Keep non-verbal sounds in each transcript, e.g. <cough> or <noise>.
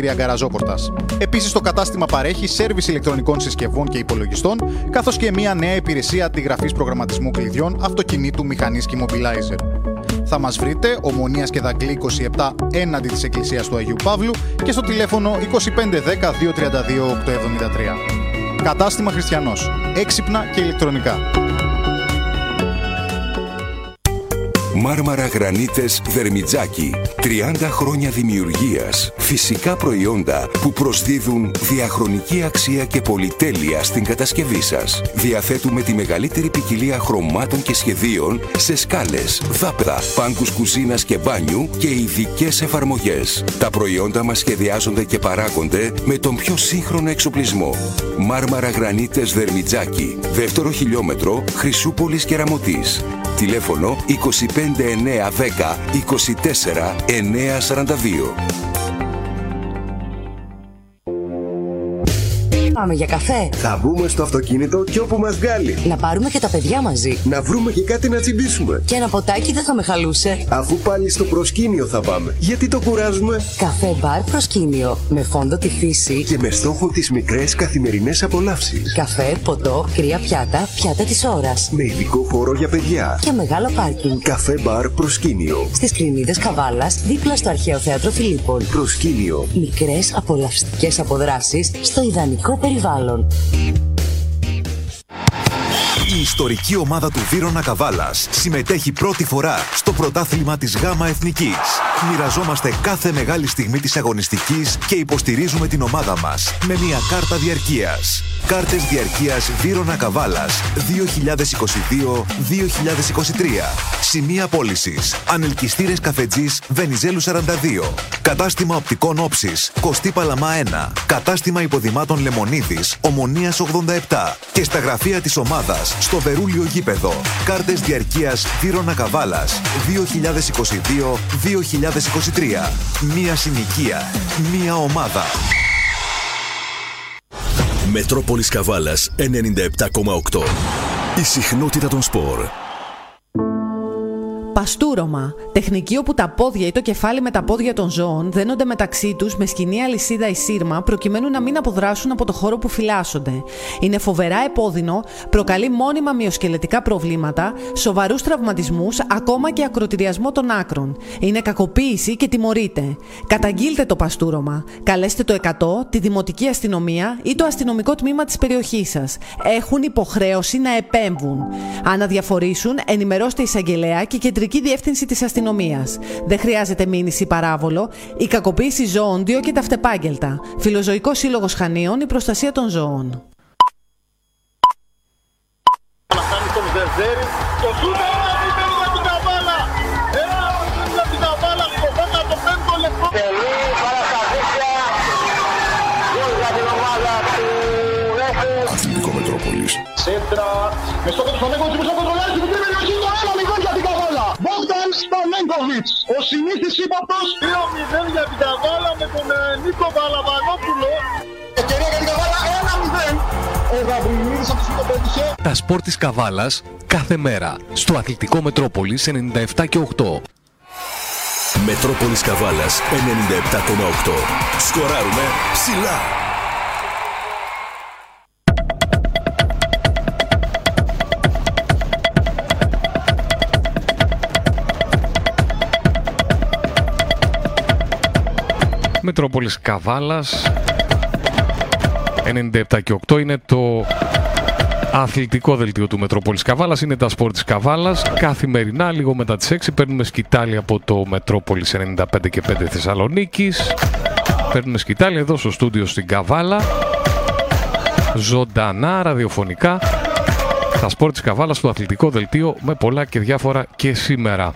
κτίρια γκαραζόπορτα. Επίσης, το κατάστημα παρέχει σερβις ηλεκτρονικών συσκευών και υπολογιστών, καθώς και μια νέα υπηρεσία αντιγραφής προγραμματισμού κλειδιών αυτοκινήτου μηχανής και immobilizer. Θα μας βρείτε Ομονίας και Δαγκλή 27 έναντι της Εκκλησίας του Αγίου Παύλου και στο τηλέφωνο 2510 232 873. Κατάστημα Χριστιανός. Έξυπνα και ηλεκτρονικά. Μάρμαρα Γρανίτες Δερμιτζάκη. 30 χρόνια δημιουργίας. Φυσικά προϊόντα που προσδίδουν διαχρονική αξία και πολυτέλεια στην κατασκευή σας. Διαθέτουμε τη μεγαλύτερη ποικιλία χρωμάτων και σχεδίων σε σκάλες, δάπεδα, πάγκους κουζίνας και μπάνιου και ειδικές εφαρμογές. Τα προϊόντα μας σχεδιάζονται και παράγονται με τον πιο σύγχρονο εξοπλισμό. Μάρμαρα Γρανίτες Δερμιτζάκη. Δεύτερο χιλιόμετρο Χρυσούπολης Κεραμωτής. Τηλέφωνο 25910 24 942. Πάμε για καφέ. Θα μπούμε στο αυτοκίνητο και όπου μας βγάλει. Να πάρουμε και τα παιδιά μαζί. Να βρούμε και κάτι να τσιμπήσουμε. Και ένα ποτάκι δεν θα με χαλούσε. Αφού πάλι στο προσκήνιο θα πάμε. Γιατί το κουράζουμε; Καφέ μπαρ προσκήνιο. Με φόντο τη φύση. Και με στόχο τις μικρές καθημερινές απολαύσεις. Καφέ, ποτό, κρύα πιάτα, πιάτα της ώρας. Με ειδικό χώρο για παιδιά. Και μεγάλο πάρκινγκ. Καφέ μπαρ προσκήνιο. Στις κρινίδε Καβάλας, δίπλα στο αρχαίο θέατρο Φιλίππων. Προσκήνιο. Μικρές απολαυστικές αποδράσεις στο ιδανικό περιβάλλον. Η ιστορική ομάδα του Βύρονα Καβάλας συμμετέχει πρώτη φορά στο πρωτάθλημα της ΓΑΜΑ Εθνικής. Μοιραζόμαστε κάθε μεγάλη στιγμή της αγωνιστικής και υποστηρίζουμε την ομάδα μας με μια κάρτα διαρκείας. Κάρτες διαρκείας Βύρονα Καβάλας 2022-2023. Σημεία πώλησης. Ανελκυστήρες καφετζής Βενιζέλου 42. Κατάστημα οπτικών όψης Κωστή Παλαμά 1. Κατάστημα υποδημάτων Λεμονίδης Ομονίας 87. Και στα γραφεία της ομάδας στο Βερούλιο Γήπεδο. Κάρτες διαρκείας Βύρονα Καβάλα 2022-2023. Μία συνοικία. Μία ομάδα. Μετρόπολης Καβάλας 97,8. Η συχνότητα των σπορ. Παστούρωμα. Τεχνική όπου τα πόδια ή το κεφάλι με τα πόδια των ζώων δένονται μεταξύ τους με σκηνή αλυσίδα ή σύρμα προκειμένου να μην αποδράσουν από το χώρο που φυλάσσονται. Είναι φοβερά επώδυνο, προκαλεί μόνιμα μειοσκελετικά προβλήματα, σοβαρούς τραυματισμούς, ακόμα και ακροτηριασμό των άκρων. Είναι κακοποίηση και τιμωρείται. Καταγγείλτε το παστούρωμα. Καλέστε το 100, τη Δημοτική Αστυνομία ή το αστυνομικό τμήμα της περιοχής σας. Έχουν υποχρέωση να επέμβουν. Αν αδιαφορήσουν, ενημερώστε εισαγγελέα και κεντρική Κεντρική Διεύθυνση της Αστυνομίας. Δεν χρειάζεται μήνυση παράβολο. Η κακοποίηση ζώων και τα φτεπάγγελτα. Φιλοζωικός Σύλλογος Χανίων, η προστασία των ζώων. Αθλητικό Μετρόπολης. Σέντρα, με στόχο του Φανέκοβιτς που θα κοντρολάρει Μπόγταν Σταμέγκοβιτς, ο συνήθις ύπαπτος. 2-0 για την Καβάλα με τον ε, Νίκο Βαλαβανόπουλο. Ευκαιρία για την Καβάλα, 1-0. Ο Γαβριλίδης αυτός που το πέτυχε. Τα σπορ της Καβάλας κάθε μέρα στο Αθλητικό Μετρόπολης 97 και 8. Μετρόπολης Καβάλας 97,8. Σκοράρουμε ψηλά. Μετρόπολης Καβάλας. 97 και 8 είναι το αθλητικό δελτίο του Μετρόπολης Καβάλας. Είναι τα σπορ της Καβάλας. Καθημερινά λίγο μετά τις 6 παίρνουμε σκητάλη από το Μετρόπολης 95 και 5 Θεσσαλονίκης. Παίρνουμε σκητάλη εδώ στο στούντιο στην Καβάλα. Ζωντανά ραδιοφωνικά. Τα σπορ της Καβάλας στο αθλητικό δελτίο με πολλά και διάφορα και σήμερα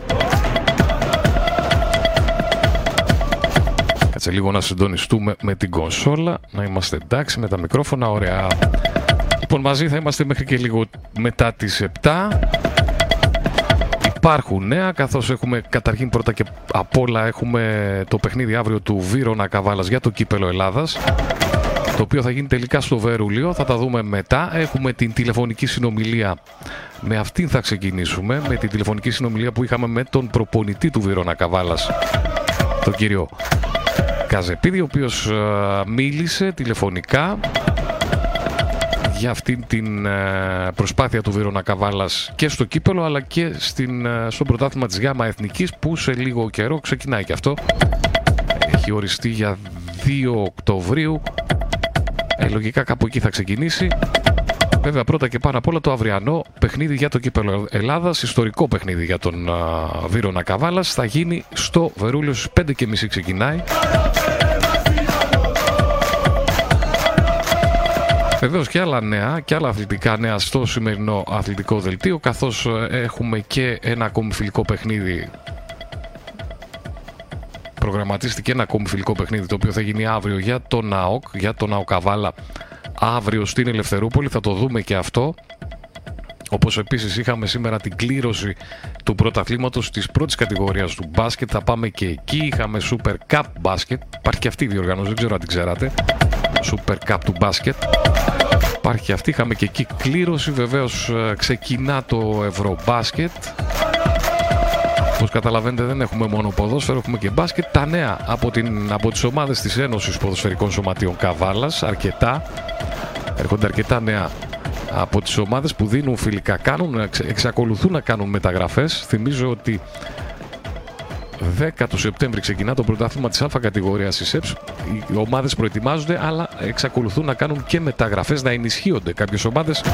Κάτσε λίγο να συντονιστούμε με την κονσόλα, να είμαστε εντάξει με τα μικρόφωνα, ωραία. Λοιπόν, μαζί θα είμαστε μέχρι και λίγο μετά τις 7. Υπάρχουν νέα, καθώς έχουμε καταρχήν πρώτα και απ' όλα έχουμε το παιχνίδι αύριο του Βύρονα Καβάλας για το Κύπελο Ελλάδας το οποίο θα γίνει τελικά στο Βερούλιο, θα τα δούμε μετά. Έχουμε την τηλεφωνική συνομιλία, με αυτήν θα ξεκινήσουμε, με την τηλεφωνική συνομιλία που είχαμε με τον προπονητή του Βύρονα Καβάλας, τον κύριο Καζεπίδη, ο οποίος ε, μίλησε τηλεφωνικά για αυτήν την ε, προσπάθεια του Βίρονα Καβάλας και στο κύπελο αλλά και στην, ε, στο πρωτάθλημα της ΓΑΜΑ Εθνικής που σε λίγο καιρό ξεκινάει και αυτό. Έχει οριστεί για 2 Οκτωβρίου. Ε, λογικά κάπου εκεί θα ξεκινήσει. Βέβαια πρώτα και πάνω απ' όλα το αυριανό παιχνίδι για το κύπελο Ελλάδας, ιστορικό παιχνίδι για τον Βίρονα Καβάλας, θα γίνει στο Βερούλιος στις 5.30 ξεκινάει. Βεβαίως και άλλα νέα και άλλα αθλητικά νέα στο σημερινό αθλητικό δελτίο καθώς ε, έχουμε και ένα ακόμη φιλικό παιχνίδι. Προγραμματίστηκε ένα ακόμη φιλικό παιχνίδι το οποίο θα γίνει αύριο για τον ΝΑΟΚ, για τον ΝΑΟΚ Καβάλα. Αύριο στην Ελευθερούπολη, θα το δούμε και αυτό. Όπως επίσης είχαμε σήμερα την κλήρωση του πρωταθλήματος της πρώτης κατηγορίας του μπάσκετ, θα πάμε και εκεί, είχαμε Super Cup μπάσκετ, υπάρχει και αυτή η διοργάνωση, δεν ξέρω αν την ξέρατε, Super Cup του μπάσκετ. Υπάρχει αυτή, είχαμε και εκεί κλήρωση, βεβαίως ε, ξεκινά το Ευρωμπάσκετ. Όπως καταλαβαίνετε δεν έχουμε μόνο ποδόσφαιρο, έχουμε και μπάσκετ. Τα νέα από, την, από τις ομάδες της Ένωσης Ποδοσφαιρικών Σωματείων Καβάλας, αρκετά. Έρχονται αρκετά νέα από τις ομάδες που δίνουν φιλικά, κάνουν, εξακολουθούν να κάνουν μεταγραφές. Θυμίζω ότι 10 του Σεπτέμβρη ξεκινά το πρωτάθλημα της Α κατηγορίας της ΕΠΣ. Οι ομάδες προετοιμάζονται αλλά εξακολουθούν να κάνουν και μεταγραφές, να ενισχύονται κάποιες ομάδες.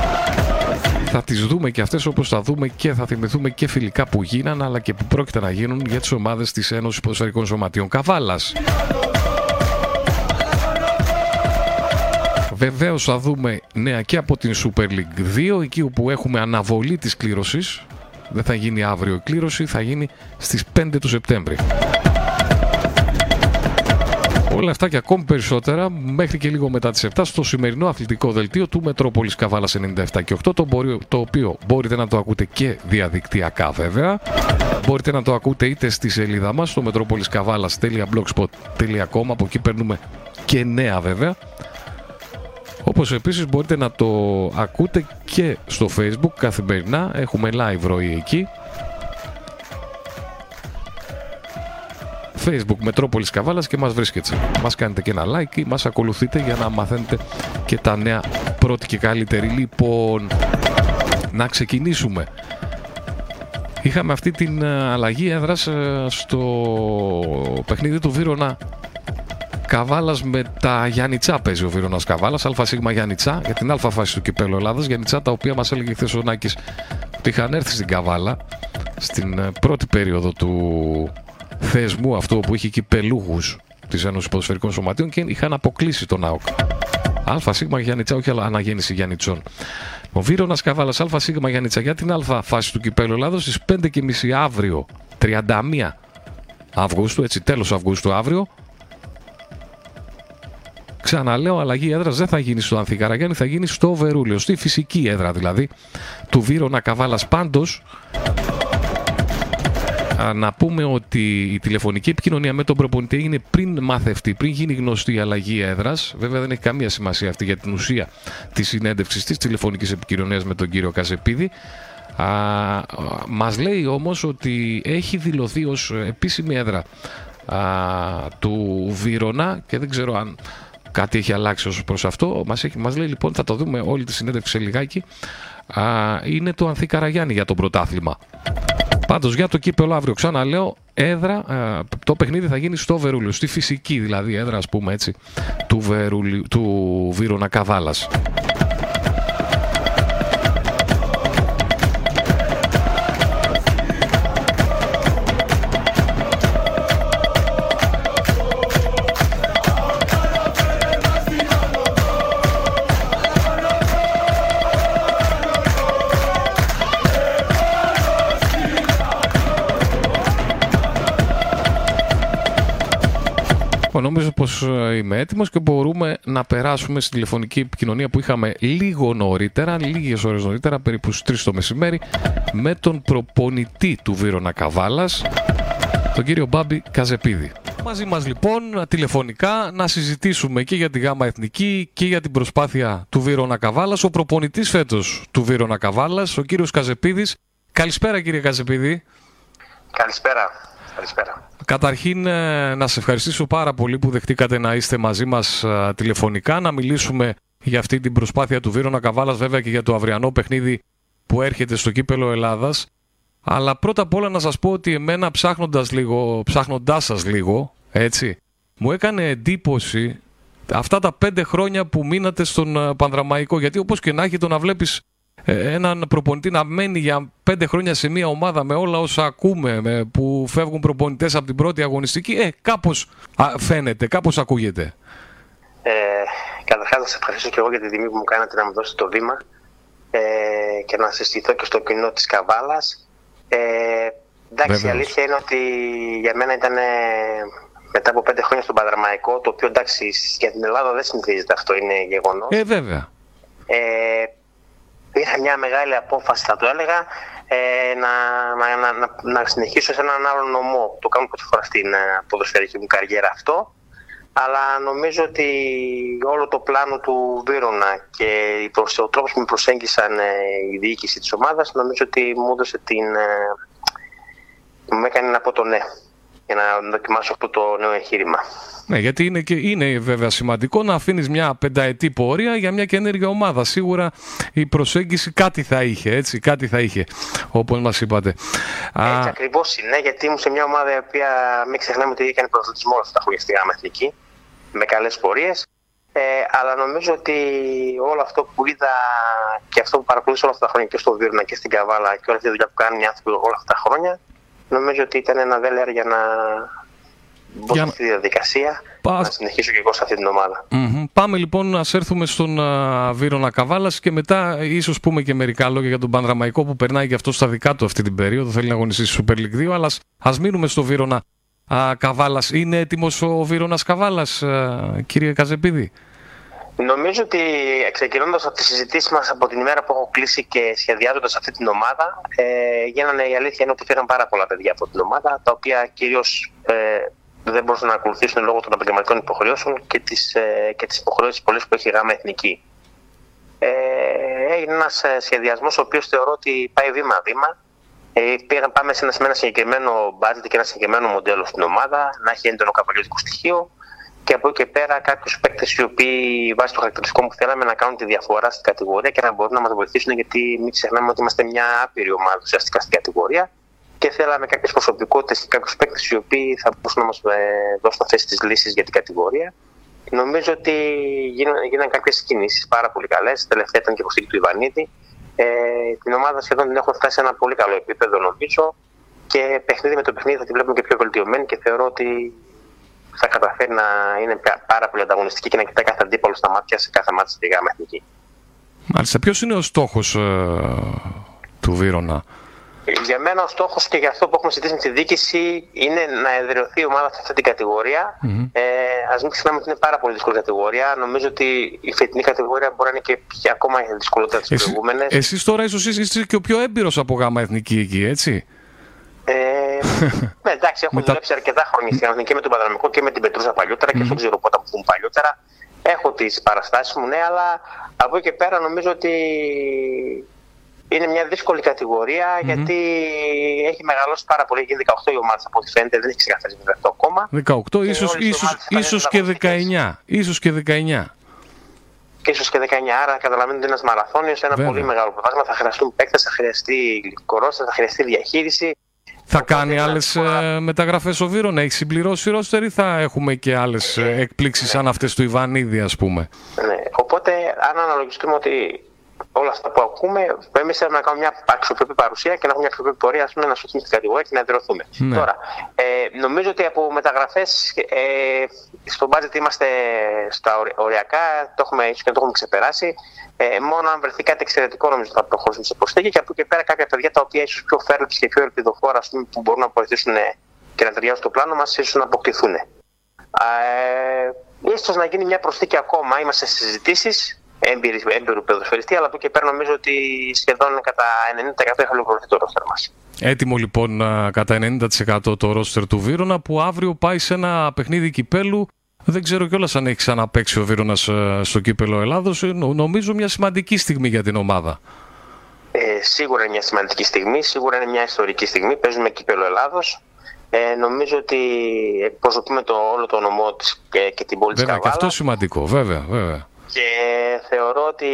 Θα τις δούμε και αυτές όπως θα δούμε και θα θυμηθούμε και φιλικά που γίναν αλλά και που πρόκειται να γίνουν για τις ομάδες της Ένωσης Ποδοσφαιρικών Σωματείων Καβάλας. Βεβαίως θα δούμε νέα και από την Super League 2, εκεί όπου έχουμε αναβολή της κλήρωσης δεν θα γίνει αύριο η κλήρωση, θα γίνει στις 5 του Σεπτέμβρη. Όλα αυτά και ακόμη περισσότερα μέχρι και λίγο μετά τις 7 στο σημερινό αθλητικό δελτίο του Μετρόπολης Καβάλας 97 και 8 το, το οποίο μπορείτε να το ακούτε και διαδικτυακά βέβαια. Μπορείτε να το ακούτε είτε στη σελίδα μας στο metropoliskavalas.blogspot.com από εκεί παίρνουμε και νέα βέβαια όπως επίσης μπορείτε να το ακούτε και στο facebook καθημερινά, έχουμε live ροή εκεί. Facebook Μετρόπολης Καβάλας και μας βρίσκεται. Μας κάνετε και ένα like ή μας ακολουθείτε για να μαθαίνετε και τα νέα πρώτη και καλύτερη. Λοιπόν, να ξεκινήσουμε. Είχαμε αυτή την ε, αλλαγή έδρας ε, στο παιχνίδι του Βίρονα Καβάλας με τα Γιάννητσά παίζει ο Βίρονας Καβάλας. ΑΣ Γιάννητσά για την Α φάση του κυπέλου Ελλάδας. Γιάννητσά τα οποία μας έλεγε χθες ο Νάκης ότι είχαν έρθει στην Καβάλα στην ε, πρώτη περίοδο του θεσμού αυτού που είχε κυπελούχου της Ένωσης Ποδοσφαιρικών Σωματείων και είχαν αποκλείσει τον ΑΟΚ. ΑΣ Γιάννητσά, όχι αλλά αναγέννηση Γιάννητσών. Ο Βίρονας Καβάλας ΑΣ Γιάννητσά για την Α φάση του κυπέλου Ελλάδο στις 5.30 αύριο, 31 Αυγούστου, έτσι τέλος Αυγούστου αύριο, Ξαναλέω, αλλαγή έδρας δεν θα γίνει στο Ανθικαραγιάννη, θα γίνει στο Βερούλιο, στη φυσική έδρα δηλαδή του Βίρονα Καβάλας. Πάντως, να πούμε ότι η τηλεφωνική επικοινωνία με τον προπονητή έγινε πριν μάθευτη, πριν γίνει γνωστή η αλλαγή έδρας. Βέβαια, δεν έχει καμία σημασία αυτή για την ουσία της συνέντευξης της τηλεφωνικής επικοινωνίας με τον κύριο Καζεπίδη. Α, μας λέει όμως ότι έχει δηλωθεί ως επίσημη έδρα α, του Βίρονα και δεν ξέρω αν κάτι έχει αλλάξει όσο προς αυτό. Μας, έχει, μας λέει λοιπόν, θα το δούμε όλη τη συνέντευξη σε λιγάκι, α, είναι το Ανθή Καραγιάννη για το πρωτάθλημα. Πάντως για το κύπελο αύριο ξαναλέω, έδρα, α, το παιχνίδι θα γίνει στο Βερούλιο, στη φυσική δηλαδή έδρα ας πούμε έτσι, του, Βερούλιο, του Βίρονα Καβάλας. νομίζω πως ε, είμαι έτοιμος και μπορούμε να περάσουμε στη τηλεφωνική επικοινωνία που είχαμε λίγο νωρίτερα, λίγες ώρες νωρίτερα, περίπου στις 3 το μεσημέρι, με τον προπονητή του Βίρονα Καβάλας, τον κύριο Μπάμπη Καζεπίδη. Μαζί μας λοιπόν τηλεφωνικά να συζητήσουμε και για τη ΓΑΜΑ Εθνική και για την προσπάθεια του Βίρονα Καβάλας, ο προπονητής φέτος του Βίρονα Καβάλας, ο κύριος Καζεπίδης. Καλησπέρα κύριε Καζεπίδη. Καλησπέρα. Καλησπέρα. Καταρχήν ε, να σε ευχαριστήσω πάρα πολύ που δεχτήκατε να είστε μαζί μας ε, τηλεφωνικά, να μιλήσουμε για αυτή την προσπάθεια του Βίρονα Καβάλας βέβαια και για το αυριανό παιχνίδι που έρχεται στο κύπελο Ελλάδας. Αλλά πρώτα απ' όλα να σας πω ότι εμένα ψάχνοντας, λίγο, ψάχνοντάς σας λίγο, έτσι, μου έκανε εντύπωση αυτά τα πέντε χρόνια που μείνατε στον ε, Πανδραμαϊκό. Γιατί όπως και να έχει το να βλέπεις ε, έναν προπονητή να μένει για πέντε χρόνια σε μια ομάδα με όλα όσα ακούμε, με, που φεύγουν προπονητές από την πρώτη αγωνιστική, ε, κάπως φαίνεται, κάπως ακούγεται. Ε, Καταρχάς, να σα ευχαριστήσω και εγώ για τη τιμή που μου κάνατε να μου δώσετε το βήμα ε, και να συστηθώ και στο κοινό της Καβάλας. Ε, εντάξει, η αλήθεια είναι ότι για μένα ήταν μετά από πέντε χρόνια στον Παδραμαϊκό, το οποίο εντάξει για την Ελλάδα δεν συνηθίζεται αυτό, είναι γεγονός. Ε, βέβαια. Ε, πήρα μια μεγάλη απόφαση, θα το έλεγα, ε, να, να, να, να, συνεχίσω σε έναν άλλο νομό. Το κάνω πρώτη φορά στην ε, ποδοσφαιρική μου καριέρα αυτό. Αλλά νομίζω ότι όλο το πλάνο του Βίρονα και ο τρόπος που με προσέγγισαν ε, η διοίκηση της ομάδας νομίζω ότι μου έδωσε την... Ε, μου έκανε να πω το ναι για να δοκιμάσω αυτό το νέο εγχείρημα. Ναι, γιατί είναι, και, είναι βέβαια σημαντικό να αφήνεις μια πενταετή πορεία για μια καινούργια ομάδα. Σίγουρα η προσέγγιση κάτι θα είχε, έτσι, κάτι θα είχε, όπως μας είπατε. Έτσι ακριβώς είναι, γιατί ήμουν σε μια ομάδα η οποία μην ξεχνάμε ότι έκανε προσδοτισμό όλα αυτά τα χρόνια στη γάμα εθνική, με καλές πορείες. Ε, αλλά νομίζω ότι όλο αυτό που είδα και αυτό που παρακολούθησα όλα αυτά τα χρόνια και στο Βίρνα και στην Καβάλα και όλη αυτή τη δουλειά που κάνουν οι άνθρωποι όλα αυτά τα χρόνια νομίζω ότι ήταν ένα δέλεαρ για να μπω για... στη διαδικασία να συνεχίσω και εγώ σε αυτή την ομάδα. Πάμε λοιπόν να έρθουμε στον uh, Βίρονα Καβάλας και μετά ίσως πούμε και μερικά λόγια για τον Πανδραμαϊκό που περνάει και αυτό στα δικά του αυτή την περίοδο, θέλει να αγωνιστεί Super League 2, αλλά ας μείνουμε στο Βίρονα uh, Καβάλας. Είναι έτοιμος ο Βίρονας Καβάλας, uh, κύριε Καζεπίδη; Νομίζω ότι ξεκινώντας από τις συζητήσεις μας από την ημέρα που έχω κλείσει και σχεδιάζοντας αυτή την ομάδα, ε, γίνανε η αλήθεια είναι ότι φέραν πάρα πολλά παιδιά από την ομάδα, τα οποία κυρίως ε, δεν μπορούσαν να ακολουθήσουν λόγω των επαγγελματικών υποχρεώσεων και τι ε, και τις υποχρεώσει πολλές που έχει η ΓΑΜΑ Εθνική. Ε, έγινε ένας ε, σχεδιασμός ο οποίος θεωρώ ότι πάει βήμα-βήμα. Ε, πήγαν, πάμε σε ένα, σε ένα συγκεκριμένο budget και ένα συγκεκριμένο μοντέλο στην ομάδα, να έχει έντονο καπαλιωτικό στοιχείο, και από εκεί και πέρα κάποιους παίκτες οι οποίοι βάσει των χαρακτηριστικών που θέλαμε να κάνουν τη διαφορά στην κατηγορία και να μπορούν να μας βοηθήσουν γιατί μην ξεχνάμε ότι είμαστε μια άπειρη ομάδα ουσιαστικά στην κατηγορία και θέλαμε κάποιες προσωπικότητες και κάποιους παίκτες οι οποίοι θα μπορούσαν να μας ε, δώσουν αυτέ τι λύσει για την κατηγορία. Νομίζω ότι γίνανε, γίνανε κάποιες κινήσεις πάρα πολύ καλές. Τελευταία ήταν και η προσθήκη του Ιβανίδη. Ε, την ομάδα σχεδόν την έχουμε φτάσει σε ένα πολύ καλό επίπεδο νομίζω και παιχνίδι με το παιχνίδι θα τη βλέπουμε και πιο βελτιωμένη και θεωρώ ότι θα καταφέρει να είναι πάρα πολύ ανταγωνιστική και να κοιτάει κάθε αντίπαλο στα μάτια σε κάθε μάτι στη γάμα εθνική. Μάλιστα. Ποιος είναι ο στόχος ε, του Βίρονα, για μένα ο στόχος και για αυτό που έχουμε συζητήσει με τη διοίκηση είναι να εδραιωθεί η ομάδα σε αυτή την κατηγορία. Mm-hmm. Ε, Α μην ξεχνάμε ότι είναι πάρα πολύ δύσκολη κατηγορία. Νομίζω ότι η φετινή κατηγορία μπορεί να είναι και πια ακόμα δυσκολότερη από τις προηγούμενες. Εσείς τώρα ίσως είστε και ο πιο έμπειρος από γάμα εθνική εκεί, έτσι; Ε, <laughs> ναι, εντάξει, έχω Μετα... δουλέψει αρκετά χρόνια στην και με τον Παδραμικό και με την Πετρούσα παλιότερα και δεν ξέρω πότε που ήμουν παλιότερα. Έχω τις παραστάσεις μου, ναι, αλλά από εκεί και πέρα νομίζω ότι είναι μια δύσκολη γιατί έχει μεγαλώσει πάρα πολύ. Έχει 18 οι ομάδε από ό,τι φαίνεται, δεν έχει ξεκαθαρίσει βέβαια αυτό ακόμα. 18, ίσω ίσως, ίσως και 19. Ίσως και 19. Ίσως και 19, άρα καταλαβαίνετε ένας μαραθώνιος, ένα Βέβαια. πολύ μεγάλο προβάσμα. Θα χρειαστούν παίκτες, θα χρειαστεί κορώστα, θα χρειαστεί διαχείριση. Θα κάνει άλλες μεταγραφές ο Βίρον, έχει συμπληρώσει ρόστερ ή θα έχουμε και άλλες εκπλήξεις σαν αυτές του Ιβανίδη, ας πούμε; Ναι. Οπότε, αν αναλογιστούμε ότι όλα αυτά που ακούμε, εμείς θέλουμε να κάνουμε μια αξιοπρεπή παρουσία και να έχουμε μια αξιοπρεπή πορεία, ας πούμε, να σωθούμε στην κατηγορία και να εδραιωθούμε. Ναι. Τώρα, ε, νομίζω ότι από μεταγραφές ε, στο budget είμαστε στα οριακά, το έχουμε, ίσως και το έχουμε ξεπεράσει. Ε, μόνο αν βρεθεί κάτι εξαιρετικό, νομίζω θα προχωρήσουμε σε προσθήκη και από εκεί πέρα κάποια παιδιά τα οποία ίσως πιο φέρληψη και πιο ελπιδοφόρα πούμε, που μπορούν να βοηθήσουν και να ταιριάζουν στο πλάνο μας, ίσως να αποκτηθούν. Ε, ίσως να γίνει μια προσθήκη ακόμα, είμαστε στι συζητήσει έμπειρου παιδοσφαιριστή, αλλά από εκεί πέρα νομίζω ότι σχεδόν κατά 90% έχει ολοκληρωθεί το ρόστερ μας. Έτοιμο λοιπόν κατά 90% το ρόστερ του Βίρονα που αύριο πάει σε ένα παιχνίδι κυπέλου. Δεν ξέρω κιόλας αν έχει ξαναπέξει ο Βίρονα στο κύπελο Ελλάδος. Ε, νομίζω μια σημαντική στιγμή για την ομάδα. Ε, σίγουρα είναι μια σημαντική στιγμή, σίγουρα είναι μια ιστορική στιγμή. Παίζουμε κύπελο Ελλάδος. Ε, νομίζω ότι εκπροσωπούμε το, όλο το νομό της και, και την πόλη Βέβαια, της και Καβάλας. αυτό σημαντικό, βέβαια, βέβαια. Και θεωρώ ότι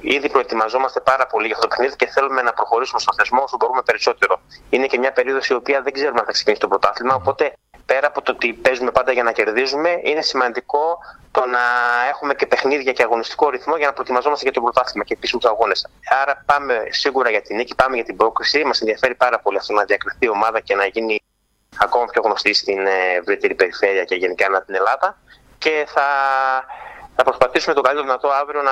ήδη προετοιμαζόμαστε πάρα πολύ για αυτό το παιχνίδι και θέλουμε να προχωρήσουμε στο θεσμό όσο μπορούμε περισσότερο. Είναι και μια περίοδος η οποία δεν ξέρουμε αν θα ξεκινήσει το πρωτάθλημα. Οπότε πέρα από το ότι παίζουμε πάντα για να κερδίζουμε, είναι σημαντικό το να έχουμε και παιχνίδια και αγωνιστικό ρυθμό για να προετοιμαζόμαστε για το πρωτάθλημα και επίσημου αγώνες. Άρα πάμε σίγουρα για την νίκη, πάμε για την πρόκριση. Μας ενδιαφέρει πάρα πολύ αυτό να διακριθεί η ομάδα και να γίνει ακόμα πιο γνωστή στην ε, ευρύτερη περιφέρεια και γενικά ανά την Ελλάδα. Και θα, θα προσπαθήσουμε το καλύτερο δυνατό αύριο να,